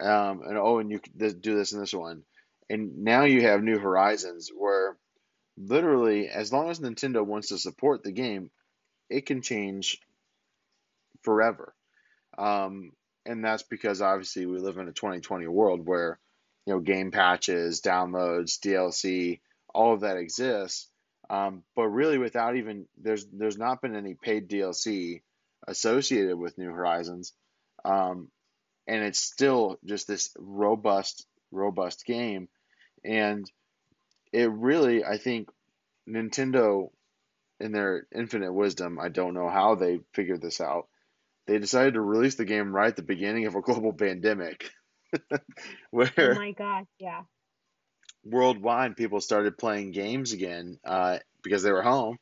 um, and oh and you can do this in this one. And now you have new horizons where literally as long as nintendo wants to support the game it can change forever. Um, and that's because obviously we live in a 2020 world where you know game patches downloads dlc all of that exists um, but really, without even there's there's not been any paid DLC associated with New Horizons, um, and it's still just this robust robust game, and it really I think Nintendo, in their infinite wisdom, I don't know how they figured this out. They decided to release the game right at the beginning of a global pandemic, where Oh my gosh, yeah. worldwide people started playing games again uh, because they were home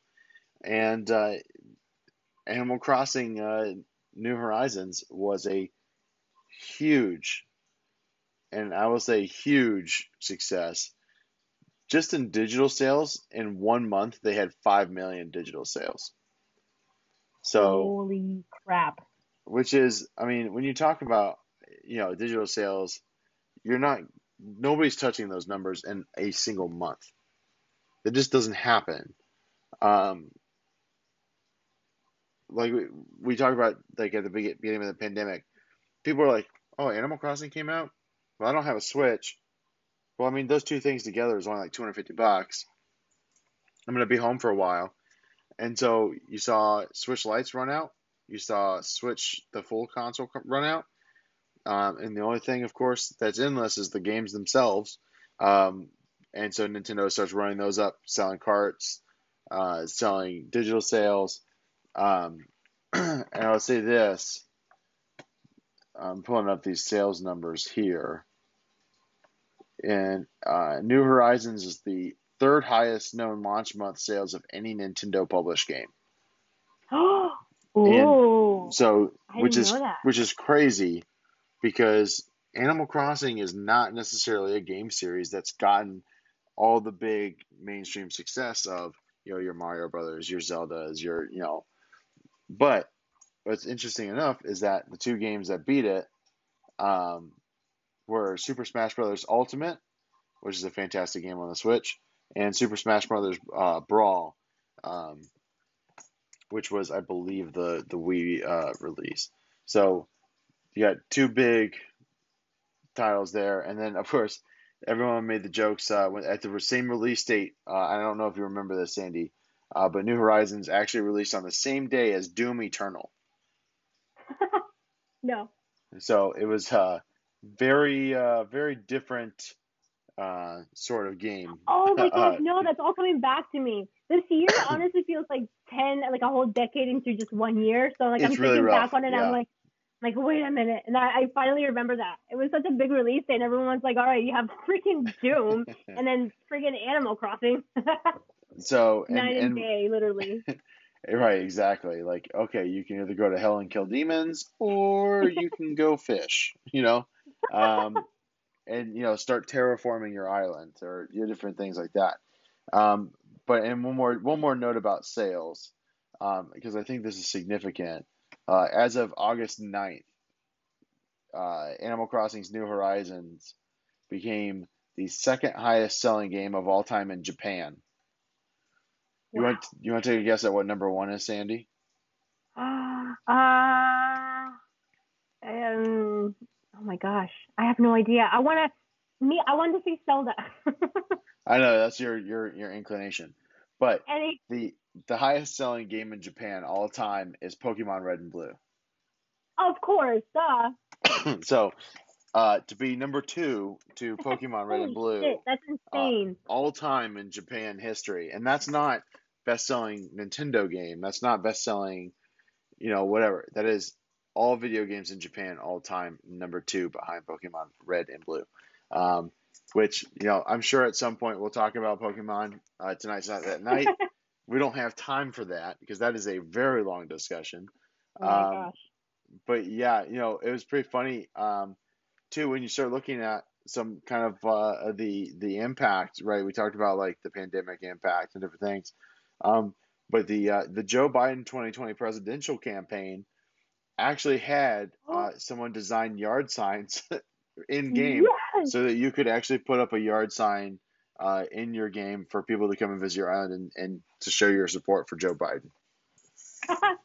and uh, animal crossing uh, new horizons was a huge and i will say huge success just in digital sales in one month they had 5 million digital sales so Holy crap. Which is i mean when you talk about you know digital sales you're not nobody's touching those numbers in a single month. It just doesn't happen. Um like we, we talked about like at the beginning of the pandemic people are like oh animal crossing came out? Well i don't have a switch. Well i mean those two things together is only like 250 bucks. I'm to be home for a while. And so you saw switch Lites run out you saw switch the full console run out um, and the only thing of course that's endless is the games themselves um, and so nintendo starts running those up selling carts uh, selling digital sales um, and I'll say this I'm pulling up these sales numbers here. And uh, New Horizons is the third highest known launch month sales of any Nintendo published game. Ooh. So, which is which is crazy because Animal Crossing is not necessarily a game series that's gotten all the big mainstream success of you know your Mario Brothers, your Zeldas, your you know. But what's interesting enough is that the two games that beat it um, were Super Smash Brothers Ultimate, which is a fantastic game on the Switch, and Super Smash Brothers uh, Brawl. Um, which was I believe the the Wii uh, release. So you got two big titles there, and then of course everyone made the jokes uh, at the same release date. Uh, I don't know if you remember this, Sandy, uh, but New Horizons actually released on the same day as Doom Eternal. no. So it was uh, very uh, very different uh, sort of game. Oh my gosh, no, that's all coming back to me. This year honestly feels like ten, like a whole decade into just one year. So like I'm really thinking rough, back on it, yeah. I'm like, like wait a minute, and I, I finally remember that it was such a big release day, and everyone's like, all right, you have freaking Doom, and then freaking Animal Crossing, So and, night and, and day, literally. right, exactly. Like okay, you can either go to hell and kill demons, or you can go fish. You know, um, and you know start terraforming your island or you know, different things like that. Um, but and one more one more note about sales, um, because I think this is significant. Uh, as of August 9th, uh, Animal Crossing's New Horizons became the second highest selling game of all time in Japan. You Wow. want you want to take a guess at what number one is, Sandy? Uh, um, oh my gosh, I have no idea. I wanna, me, I want to see Zelda. I know that's your your your inclination, but Any, the the highest selling game in Japan all time is Pokemon Red and Blue. of course, duh. so, uh, to be number two to Pokemon Red and Blue shit, that's insane. all time in Japan history, and that's not best selling Nintendo game. That's not best selling, you know, whatever. That is all video games in Japan all time number two behind Pokemon Red and Blue. Um, which you know, I'm sure at some point we'll talk about Pokemon. Uh, tonight's not that night. we don't have time for that because that is a very long discussion. oh my um, gosh. but yeah, you know, it was pretty funny um, too when you start looking at some kind of uh, the the impact. Right, we talked about like the pandemic impact and different things. Um, but the uh, the Joe Biden 2020 presidential campaign actually had uh, someone design yard signs in game Yes. so that you could actually put up a yard sign uh, in your game for people to come and visit your island and, and to show your support for Joe Biden.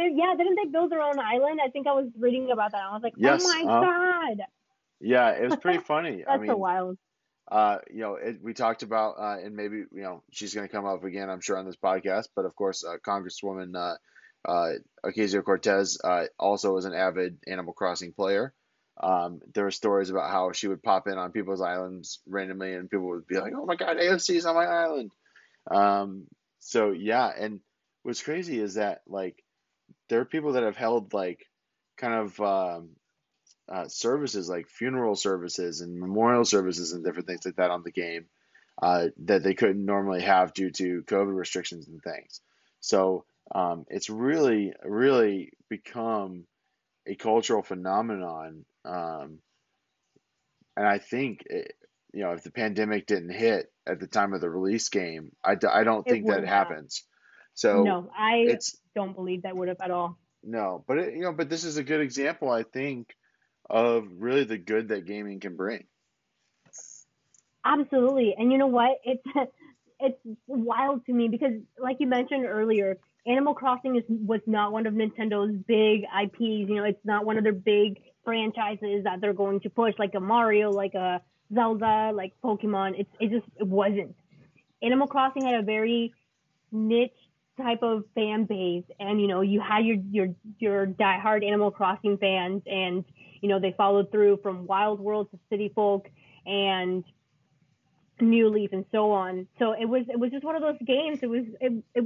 Yeah, didn't they build their own island? I think I was reading about that. I was like, Yes, oh my uh, god, Yeah, it was pretty funny. that's I so mean, wild. uh, you know, it, we talked about, uh, and maybe you know, she's going to come up again, I'm sure, on this podcast. But of course, uh, Congresswoman uh, Ocasio Cortez uh, also is an avid Animal Crossing player. Um, there were stories about how she would pop in on people's islands randomly, and people would be like, "Oh my God, AOC's on my island." Um, so yeah, and what's crazy is that like there are people that have held like kind of um, uh, services like funeral services and memorial services and different things like that on the game uh, that they couldn't normally have due to COVID restrictions and things. So um, it's really, really become a cultural phenomenon. Um, and I think, it, you know, if the pandemic didn't hit at the time of the release game, I, I don't It think that have. happens. So no, I don't believe that would have at all. no, but it, you know, but this is a good example, I think, of really the good that gaming can bring. Absolutely. And you know what? It's it's wild to me because like you mentioned earlier, Animal Crossing is was not one of Nintendo's big IPs. You know, it's not one of their big franchises that they're going to push like a Mario, like a Zelda, like Pokemon. It's it just it wasn't. Animal Crossing had a very niche type of fan base and you know you had your your your diehard Animal Crossing fans and you know they followed through from Wild World to City Folk and New Leaf and so on. So it was it was just one of those games. It was it it,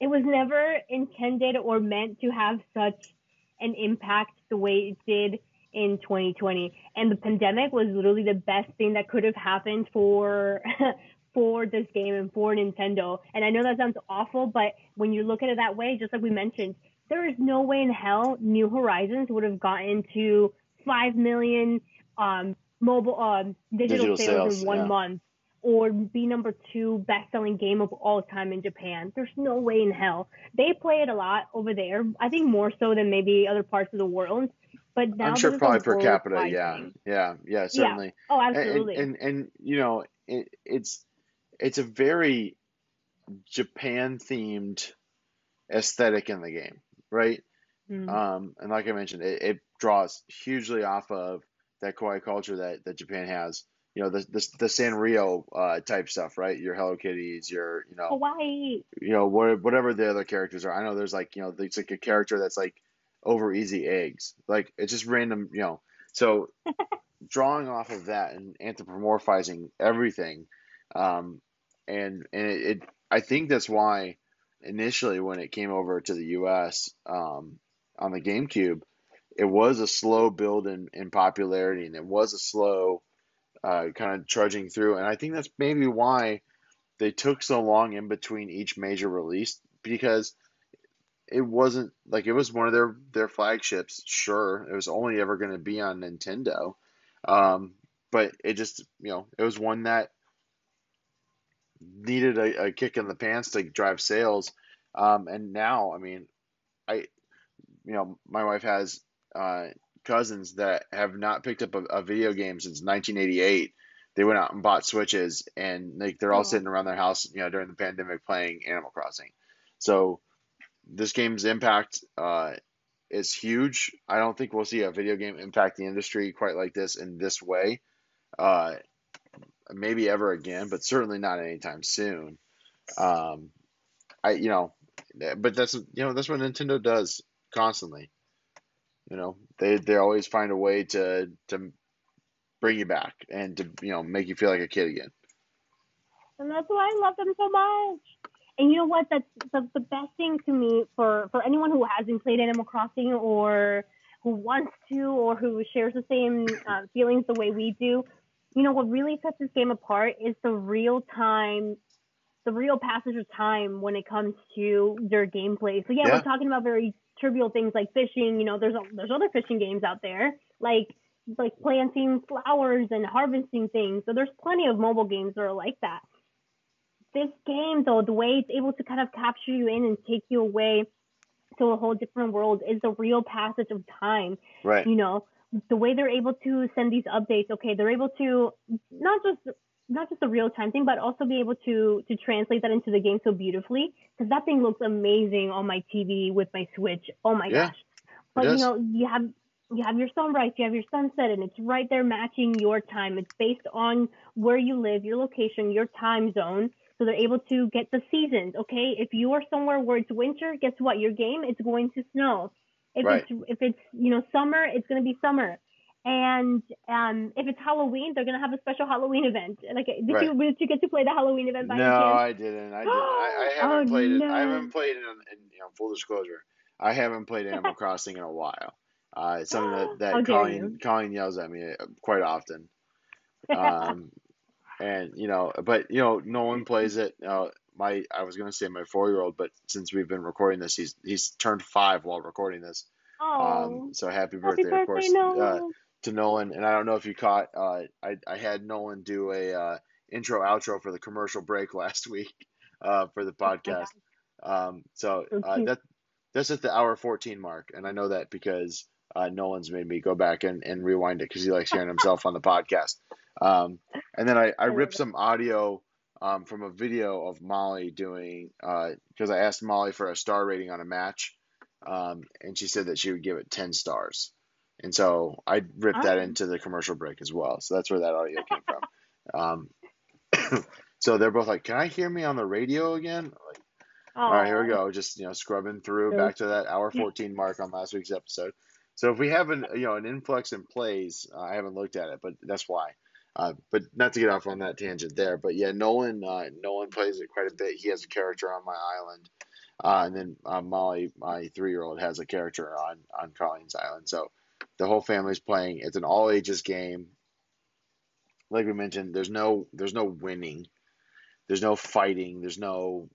it was never intended or meant to have such an impact the way it did in 2020. And the pandemic was literally the best thing that could have happened for for this game and for Nintendo. And I know that sounds awful, but when you look at it that way, just like we mentioned, there is no way in hell New Horizons would have gotten to five million um, mobile um, digital, Digital sales, sales, in one yeah. month or be number two best selling game of all time in Japan. There's no way in hell. They play it a lot over there. I think more so than maybe other parts of the world. But now I'm sure this is a probably per capita, yeah, thing. yeah, yeah, certainly. Oh, And, absolutely. and, and and you know, it, it's it's a very Japan themed aesthetic in the game, right? Mm. Um, and like I mentioned, it, it draws hugely off of that kawaii culture that, that Japan has. You know, the the, the Sanrio uh, type stuff, right? Your Hello Kitties, your you know, Hawaii. you know, whatever the other characters are. I know there's like, you know, there's like a character that's like over easy eggs. Like it's just random, you know. So drawing off of that and anthropomorphizing everything, um, and and it, it, I think that's why initially when it came over to the U.S. Um, on the GameCube, it was a slow build in, in popularity and it was a slow uh, kind of trudging through. And I think that's maybe why they took so long in between each major release because it wasn't like it was one of their their flagships. Sure, it was only ever going to be on Nintendo, um, but it just you know it was one that needed a, a kick in the pants to drive sales. Um, and now, I mean, I you know my wife has uh, cousins that have not picked up a, a video game since 1988 they went out and bought switches and like they're all Oh. sitting around their house you know during the pandemic playing animal crossing. So this game's impact uh, is huge. I don't think we'll see a video game impact the industry quite like this in this way uh, maybe ever again but certainly not anytime soon. Um, i you know but that's you know that's what nintendo does constantly you know they they always find a way to to bring you back and to you know make you feel like a kid again and that's why I love them so much. And you know what? That's the, the best thing to me for for anyone who hasn't played Animal Crossing or who wants to or who shares the same uh, feelings the way we do. You know what really sets this game apart is the real time, the real passage of time when it comes to your gameplay. So yeah, Yeah. we're talking about very trivial things like fishing. You know, there's there's other fishing games out there like like planting flowers and harvesting things. So there's plenty of mobile games that are like that this game though the way it's able to kind of capture you in and take you away to a whole different world is the real passage of time right you know the way they're able to send these updates okay they're able to not just not just a real time thing but also be able to to translate that into the game so beautifully because that thing looks amazing on my tv with my switch. Oh my Yeah, gosh. But you know you have you have your sunrise you have your sunset and it's right there matching your time. It's based on where you live your location your time zone so they're able to get the seasons okay? If you are somewhere where it's winter guess what? Your game it's going to snow. If Right. it's if it's you know summer it's going to be summer and um, if it's Halloween, they're gonna have a special Halloween event. Like, did Right. you did you get to play the Halloween event by no chance? i didn't. I didn't. I, I haven't Oh, played it. No. i haven't played it in, in you know full disclosure. I haven't played animal crossing in a while. Uh it's something that, that colleen colleen yells at me uh, quite often. Um and you know but you know no one plays it. Uh, my i was going to say my four year old but since we've been recording this he's he's turned five while recording this. Oh, um so happy happy birthday, of course. no. uh, to Nolan, and I don't know if you caught. Uh, I I had Nolan do a uh, intro outro for the commercial break last week uh, for the podcast. Um, so uh, that that's at the hour fourteen mark, and I know that because uh, Nolan's made me go back and, and rewind it because he likes hearing himself on the podcast. Um, and then I, I ripped some audio um, from a video of Molly doing because I asked Molly for a star rating on a match, um, and she said that she would give it ten stars. And so I ripped that Oh. into the commercial break as well. So that's where that audio came from. Um, so they're both like, "Can I hear me on the radio again?" Like, all right, here we go. Just you know, scrubbing through back to that hour 14 mark on last week's episode. So if we have an you know an influx in plays, uh, I haven't looked at it, but that's why. Uh, but not to get off on that tangent there. But yeah, Nolan uh, Nolan plays it quite a bit. He has a character on my island, uh, and then uh, Molly, my three year old, has a character on on Colleen's island. So the whole family's playing. It's an all ages game. Like we mentioned, there's no there's no winning, there's no fighting, there's no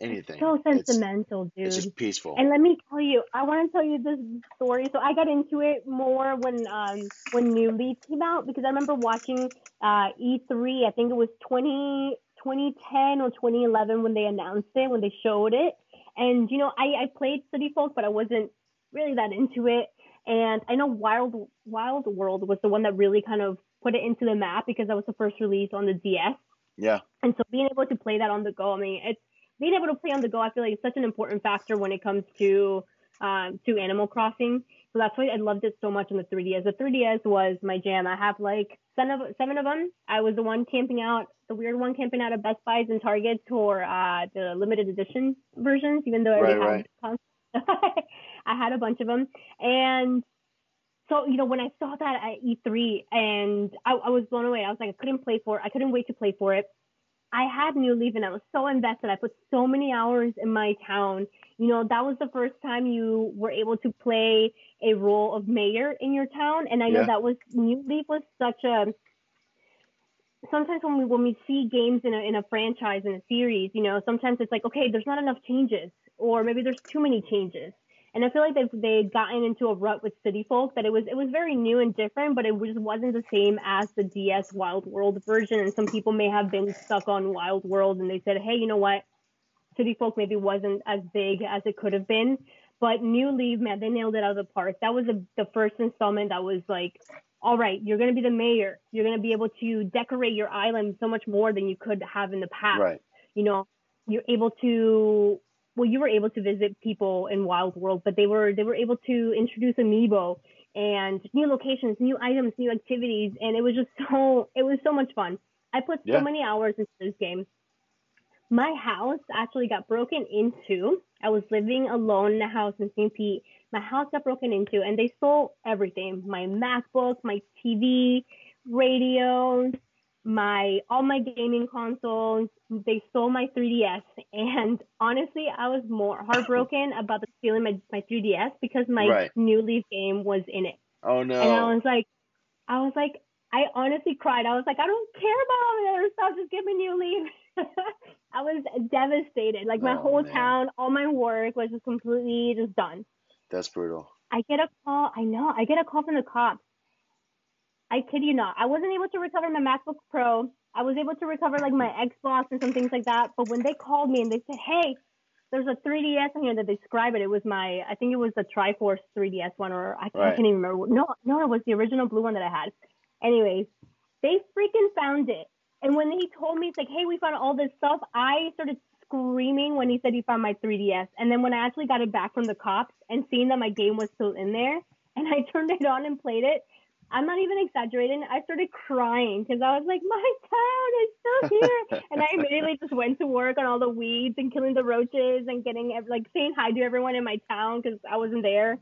anything. So It's- sentimental, dude. it's just peaceful. And let me tell you, I want to tell you this story. So I got into it more when um when New Leaf came out because I remember watching uh E3. I think it was 20, 2010 or 2011 when they announced it, when they showed it. And you know, I I played City Folk, but I wasn't really that into it. And I know Wild Wild World was the one that really kind of put it into the map because that was the first release on the DS. yeah, And so being able to play that on the go, I mean, it's being able to play on the go, I feel like it's such an important factor when it comes to um, to Animal Crossing. So that's why I loved it so much on the 3DS. The 3DS was my jam. I have like seven of, seven of them. I was the one camping out, the weird one camping out at Best Buys and Targets for uh, the limited edition versions, even though I Right, already had I had a bunch of them. And so, you know, when I saw that at E3 and I, I was blown away, I was like, I couldn't play for it. I couldn't wait to play for it. I had New Leaf and I was so invested. I put so many hours in my town. You know, that was the first time you were able to play a role of mayor in your town. And I know Yeah. that was New Leaf was such a sometimes when we when we see games in a in a franchise in a series, you know, sometimes it's like, okay, there's not enough changes, or maybe there's too many changes. And I feel like they've they'd gotten into a rut with City Folk that it was it was very new and different, but it just wasn't the same as the DS Wild World version. And some people may have been stuck on Wild World and they said, hey, you know what, City Folk maybe wasn't as big as it could have been. But New Leaf, man, they nailed it out of the park. That was the the first installment that was like, all right, you're gonna be the mayor. You're gonna be able to decorate your island so much more than you could have in the past Right. you know you're able to well you were able to visit people in wild world but they were they were able to introduce amiibo and new locations new items new activities and it was just so it was so much fun. I put so Yeah. many hours into this game my house actually got broken into. I was living alone in a house in st pete. My house got broken into and they stole everything. My macbook my tv radios my all my gaming consoles. They stole my 3DS, and honestly, I was more heartbroken about the stealing my, my 3DS because my Right. New Leaf game was in it, Oh no! and I was like, I was like, I honestly cried. I was like, I don't care about all the other stuff. Just give me New Leaf. I was devastated. Like my Oh, whole man. town, all my work was just completely just done. That's brutal. I get a call. I know. I get a call from the cops. I kid you not. I wasn't able to recover my MacBook Pro. I was able to recover like my Xbox and some things like that. But when they called me and they said, "Hey, there's a 3DS in here that they describe it," it was my. I think it was the Triforce 3DS one, or I, I can't even remember. No, no, it was the original blue one that I had. Anyways, they freaking found it. And when he told me, it's like, "Hey, we found all this stuff," I started screaming when he said he found my 3DS. And then when I actually got it back from the cops and seeing that my game was still in there, and I turned it on and played it, I'm not even exaggerating. I started crying because I was like, my town is still here. and I immediately just went to work on all the weeds and killing the roaches and getting like saying hi to everyone in my town because I wasn't there.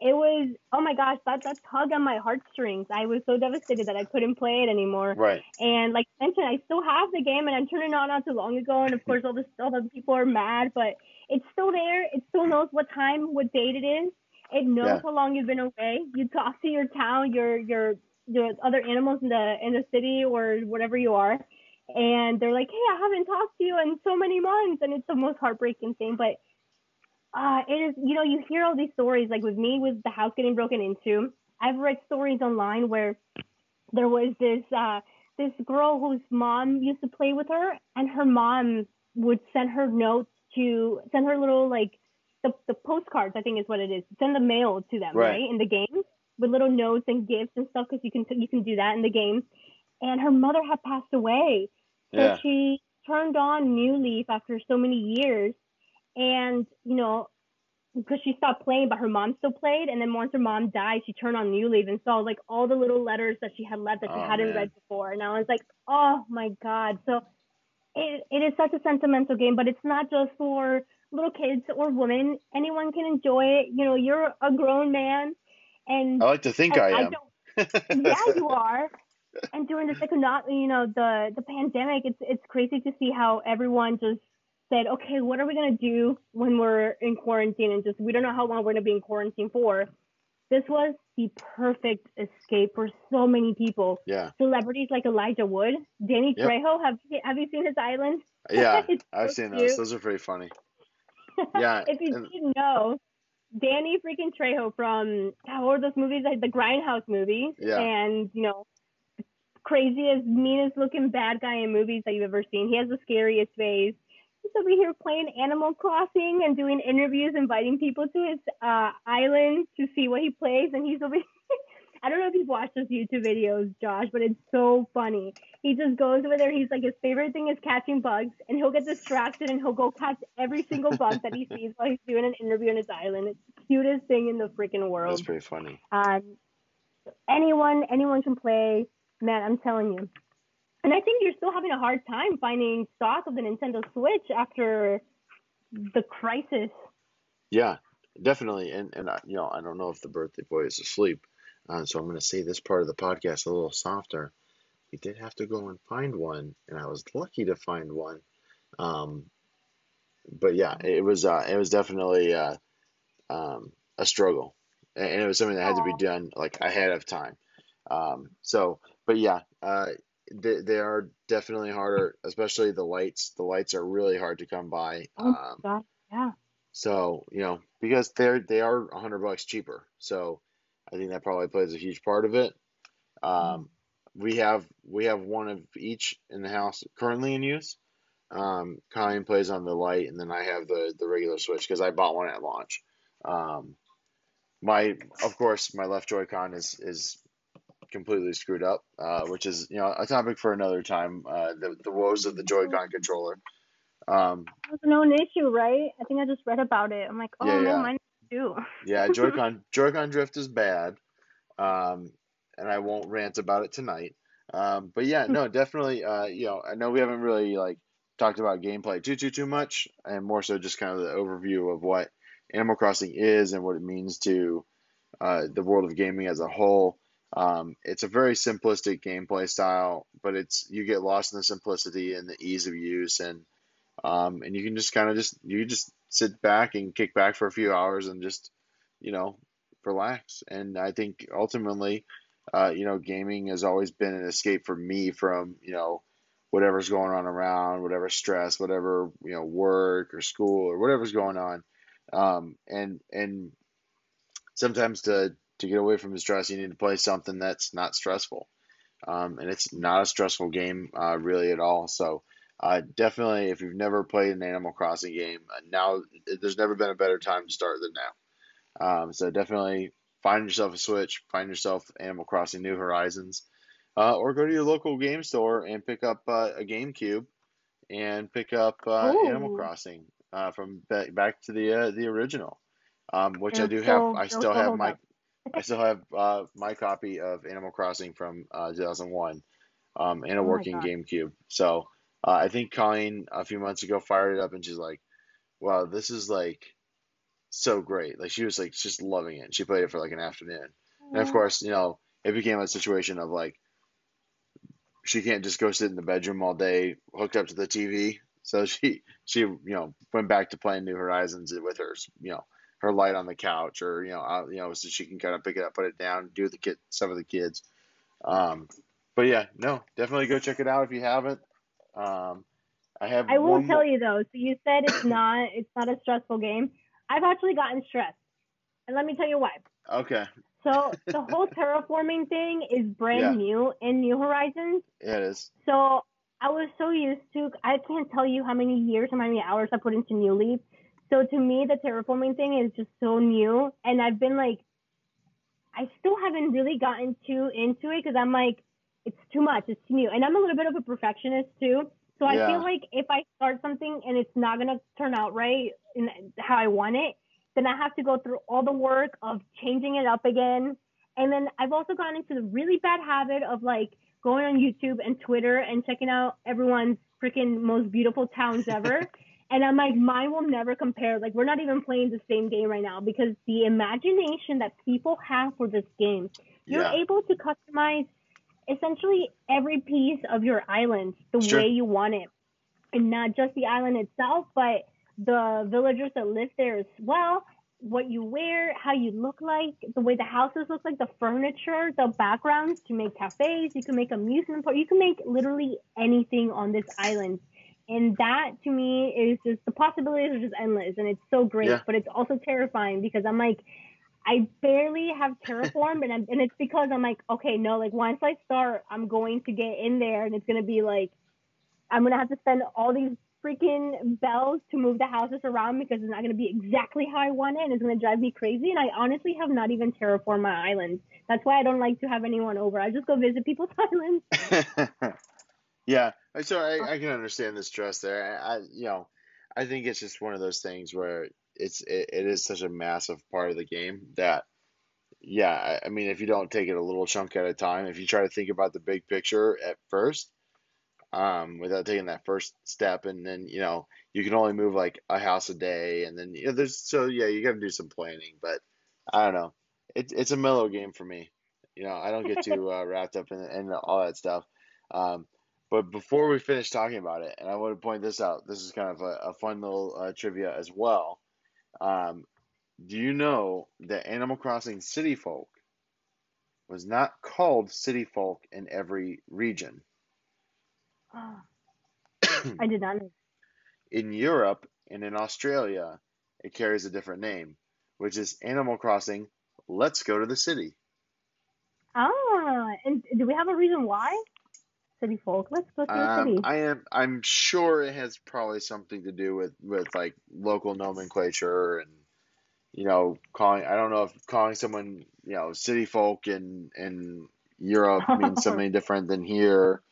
It was oh my gosh, that that tug on my heartstrings. I was so devastated that I couldn't play it anymore. Right. And like I mentioned, I still have the game and I turned it on not too long ago. And of course, all the all the people are mad, but it's still there. It still knows what time, what date it is. It knows Yeah. how long you've been away. You talk to your town, your your your other animals in the in the city or whatever you are, and they're like, "Hey, I haven't talked to you in so many months," and it's the most heartbreaking thing. But uh, it is, you know, you hear all these stories. Like with me, with the house getting broken into, I've read stories online where there was this uh, this girl whose mom used to play with her, and her mom would send her notes to send her little like the, the postcards. I think is what it is. Send the mail to them, Right. right, in the game with little notes and gifts and stuff because you can you can do that in the game. And her mother had passed away, so Yeah. she turned on New Leaf after so many years, and you know because she stopped playing, but her mom still played. And then once her mom died, she turned on New Leaf and saw like all the little letters that she had left that she Oh, hadn't man. read before. And I was like, oh my god! So it it is such a sentimental game, but it's not just for little kids or women. Anyone can enjoy it. You know, you're a grown man, and I like to think I, am. don't yeah, you are. And during this economic, you know, the the pandemic, it's it's crazy to see how everyone just said, okay, what are we gonna do when we're in quarantine? And just we don't know how long we're gonna be in quarantine for. This was the perfect escape for so many people. yeah. Celebrities like Elijah Wood, Danny Yep. Trejo. Have have you seen his island? Yeah. I've so seen those. Those are pretty funny. Yeah. if you and- didn't know, Danny freaking Trejo from what were those movies like the Grindhouse movies, Yeah. and you know, craziest, meanest looking bad guy in movies that you've ever seen. He has the scariest face. He's over here playing Animal Crossing and doing interviews, inviting people to his uh, island to see what he plays, and he's over. I don't know if you've watched those YouTube videos, Josh, but it's so funny. He just goes over there. He's like, his favorite thing is catching bugs, and he'll get distracted and he'll go catch every single bug that he sees while he's doing an interview on his island. It's the cutest thing in the freaking world. That's pretty funny. Um, anyone, anyone can play. Man, I'm telling you. And I think you're still having a hard time finding stock of the Nintendo Switch after the crisis. Yeah, definitely. And and I, you know, I don't know if the birthday boy is asleep, uh, so I'm going to say this part of the podcast a little softer. We did have to go and find one, and I was lucky to find one. Um, but yeah, it was uh, it was definitely uh, um, a struggle, and it was something that had to be done like ahead of time. Um, so, but yeah, uh, they, they are definitely harder, especially the Lites. The Lites are really hard to come by. Oh, Um, God, yeah. so you know because they're they are a hundred bucks cheaper. So I think that probably plays a huge part of it. Um, we have we have one of each in the house currently in use. Um, Colleen plays on the Lite, and then I have the the regular Switch because I bought one at launch. Um, my of course my left Joy-Con is is completely screwed up, uh, which is you know a topic for another time. Uh, the the woes of the Joy-Con controller. Um, It was issue, right? I think I just read about it. I'm like, oh Yeah, no, yeah. mine too. Yeah, Joy-Con Joy-Con drift is bad, um, and I won't rant about it tonight. Um, but yeah, no, definitely. Uh, you know, I know we haven't really like talked about gameplay too too too much, and more so just kind of the overview of what Animal Crossing is and what it means to uh, the world of gaming as a whole. Um, it's a very simplistic gameplay style, but it's you get lost in the simplicity and the ease of use, and um, and you can just kind of just you just sit back and kick back for a few hours and just you know relax. And I think ultimately, uh, you know, gaming has always been an escape for me from you know whatever's going on around, whatever stress, whatever you know work or school or whatever's going on, um, and and sometimes to to get away from the stress, you need to play something that's not stressful. Um, and it's not a stressful game uh, really at all. So uh, definitely, if you've never played an Animal Crossing game, uh, now there's never been a better time to start than now. Um, so definitely find yourself a Switch, find yourself Animal Crossing New Horizons, uh, or go to your local game store and pick up uh, a GameCube and pick up uh, Animal Crossing uh, from back, back to the uh, the original, um, which I do still- have. I still have my. I still have uh, my copy of Animal Crossing from uh, 2001 um, and a Oh working GameCube. So uh, I think Colleen a few months ago fired it up and she's like, "Wow, this is like so great!" Like she was like just loving it. She played it for like an afternoon, and of course, you know, it became a situation of like she can't just go sit in the bedroom all day hooked up to the TV. So she she you know went back to playing New Horizons with her you know her Lite on the couch or you know out, you know so she can kind of pick it up, put it down, do the kid some of the kids. Um, but yeah, no, definitely go check it out if you haven't. Um, I have. I will tell more- you though. So you said it's not it's not a stressful game. I've actually gotten stressed, and let me tell you why. Okay, So the whole terraforming thing is brand Yeah. new in New Horizons. yeah, it is. So I was so used to I can't tell you how many years how many hours I put into New Leaf. So to me the terraforming thing is just so new and I've been like I still haven't really gotten too into it because I'm like it's too much, it's too new. And I'm a little bit of a perfectionist too. So I Yeah. feel like if I start something and it's not gonna turn out right in how I want it, then I have to go through all the work of changing it up again. And then I've also gotten into the really bad habit of like going on YouTube and Twitter and checking out everyone's freaking most beautiful towns ever. and I'm like, mine will never compare. Like, we're not even playing the same game right now because the imagination that people have for this game, you're Yeah, able to customize essentially every piece of your island the Sure. way you want it. And not just the island itself, but the villagers that live there as well. What you wear, how you look like, the way the houses look like, the furniture, the backgrounds to make cafes. You can make amusement park. You can make literally anything on this island. And that to me is just the possibilities are just endless and it's so great, Yeah. but it's also terrifying because I'm like, I barely have terraform and I'm, and it's because I'm like, okay, no, like once I start, I'm going to get in there and it's gonna be like, I'm gonna have to spend all these freaking bells to move the houses around because it's not going to be exactly how I want it and it's going to drive me crazy. And I honestly have not even terraformed my island. That's why I don't like to have anyone over. I just go visit people's islands. yeah, so I, I can understand the stress there. I, you know, I think it's just one of those things where it's it, it is such a massive part of the game that yeah, I, mean, if you don't take it a little chunk at a time, if you try to think about the big picture at first, um, without taking that first step, and then you know you can only move like a house a day, and then you know there's so yeah you got to do some planning, but I don't know, it's it's a mellow game for me. You know, I don't get too uh, wrapped up in, in all that stuff. Um, but before we finish talking about it, and I want to point this out, this is kind of a, a fun little uh, trivia as well. Um, do you know that Animal Crossing City Folk was not called City Folk in every region? I did not know. In Europe and in Australia, it carries a different name, which is Animal Crossing Let's Go to the City. Ah, and do we have a reason why? City folk. Let's go to the Um, city. I am I'm sure it has probably something to do with with like local nomenclature and you know calling I don't know if calling someone you know city folk in in Europe means something different than here.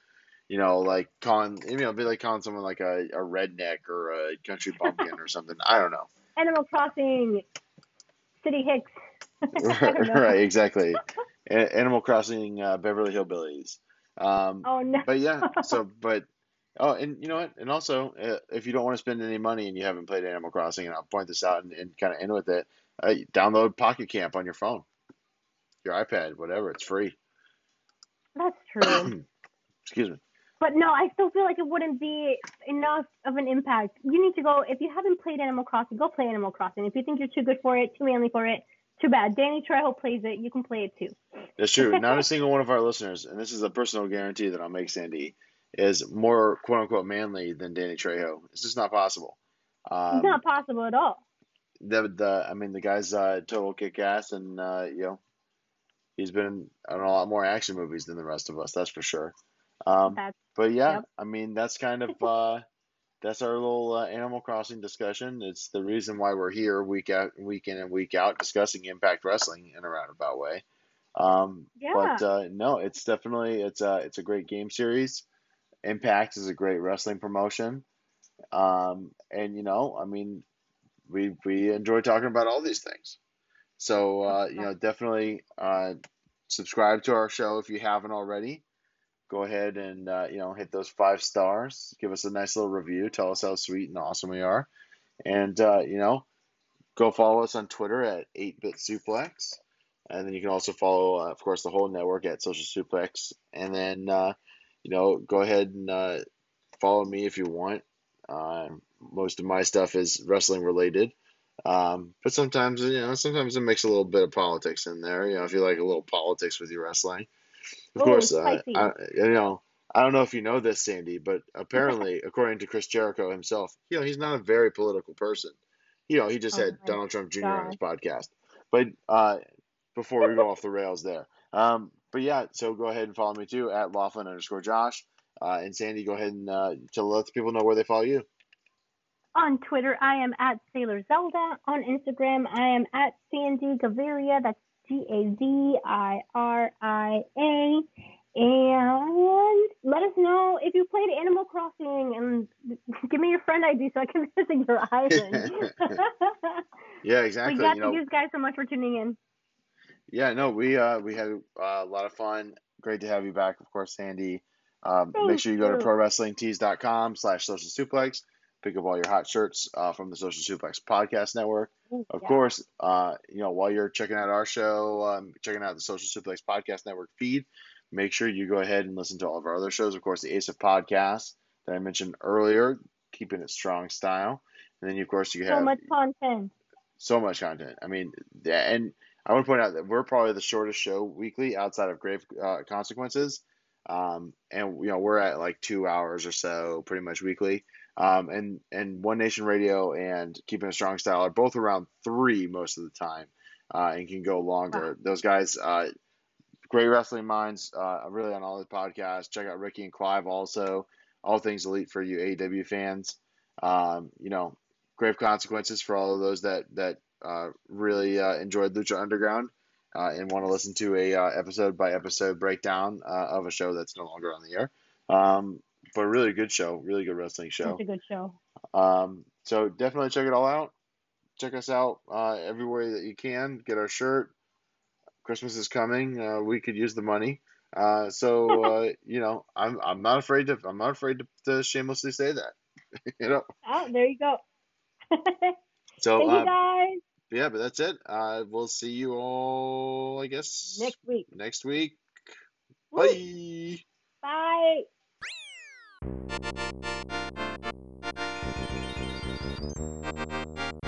You know, like calling you know, be like calling someone like a, a redneck or a country bumpkin or something. I don't know. Animal Crossing, City Hicks. I don't know. right, exactly. Animal Crossing uh, Beverly Hillbillies. Um, Oh no. but yeah, so but oh, and you know what? And also, uh, if you don't want to spend any money and you haven't played Animal Crossing, and I'll point this out and, and kind of end with it, uh, download Pocket Camp on your phone, your iPad, whatever. It's free. That's true. Excuse me. But no, I still feel like it wouldn't be enough of an impact. You need to go if you haven't played Animal Crossing, go play Animal Crossing. If you think you're too good for it, too manly for it, too bad. Danny Trejo plays it. You can play it too. That's true. Not a single one of our listeners, and this is a personal guarantee that I'll make, Sandy, is more quote unquote manly than Danny Trejo. It's just not possible. Um, it's not possible at all. the the I mean the guy's uh, total kick ass and uh, you know he's been in a lot more action movies than the rest of us that's for sure um, That's but yeah yep. I mean that's kind of uh, that's our little uh, Animal Crossing discussion it's the reason why we're here week out week in and week out discussing Impact Wrestling in a roundabout way um, Yeah. but uh, no it's definitely it's a it's a great game series Impact is a great wrestling promotion um, and you know I mean we we enjoy talking about all these things. So uh, you know, definitely uh, subscribe to our show if you haven't already. Go ahead and uh, you know hit those five stars. Give us a nice little review. Tell us how sweet and awesome we are, and uh, you know, go follow us on Twitter at Eight Bit Suplex, and then you can also follow, uh, of course, the whole network at Social Suplex, and then uh, you know, go ahead and uh, follow me if you want. Uh, most of my stuff is wrestling related. Um, but sometimes, you know, sometimes it makes a little bit of politics in there. You know, if you like a little politics with your wrestling, of Ooh, course, uh, spicy. I, you know, I don't know if you know this, Sandy, but apparently, according to Chris Jericho himself, you know, he's not a very political person. You know, he just Oh had my Donald Trump Jr. on his podcast. But uh, before we go off the rails there, um, but yeah, so go ahead and follow me too at Laughlin underscore Josh. Uh, and Sandy, go ahead and uh, to let the people know where they follow you. On Twitter, I am at Sailor Zelda. On Instagram, I am at Sandy Gaviria. That's G A V I R I A. And let us know if you played Animal Crossing and give me your friend ID so I can visit your island. Yeah, exactly. got you know, you guys so much for tuning in. Yeah, no, we uh we had uh, a lot of fun. Great to have you back, of course, Sandy. Um, make sure you go to prowrestlingtees.com slash social suplex. Pick up all your hot shirts uh, from the Social Suplex Podcast Network. Of Yeah. course, uh, you know, while you're checking out our show, um, checking out the Social Suplex Podcast Network feed, make sure you go ahead and listen to all of our other shows. Of course, the Ace of Podcasts that I mentioned earlier, keeping it strong style. And then, of course, you have So much content. so much content. I mean, and I want to point out that we're probably the shortest show weekly outside of Grave uh, Consequences. Um, and you know we're at like two hours or so, pretty much weekly. Um, and and One Nation Radio and Keeping a Strong Style are both around three most of the time, uh, and can go longer. Wow. Those guys, uh, great wrestling minds, uh, really on all the podcasts. Check out Ricky and Clive also. All things elite for you AEW fans. Um, you know, grave consequences for all of those that that uh, really uh, enjoyed Lucha Underground uh, and want to listen to a uh, episode by episode breakdown uh, of a show that's no longer on the air. Um, but a really good show, really good wrestling show. It's a good show. Um, so definitely check it all out. Check us out uh, everywhere that you can. Get our shirt. Christmas is coming. Uh, we could use the money. Uh, so uh, you know, I'm I'm not afraid to I'm not afraid to, to shamelessly say that. you know. Oh, there you go. So Thank uh, you guys. yeah, but that's it. Uh, we'll see you all. I guess Next week. Next week. Woo. Bye. Bye. Thank you.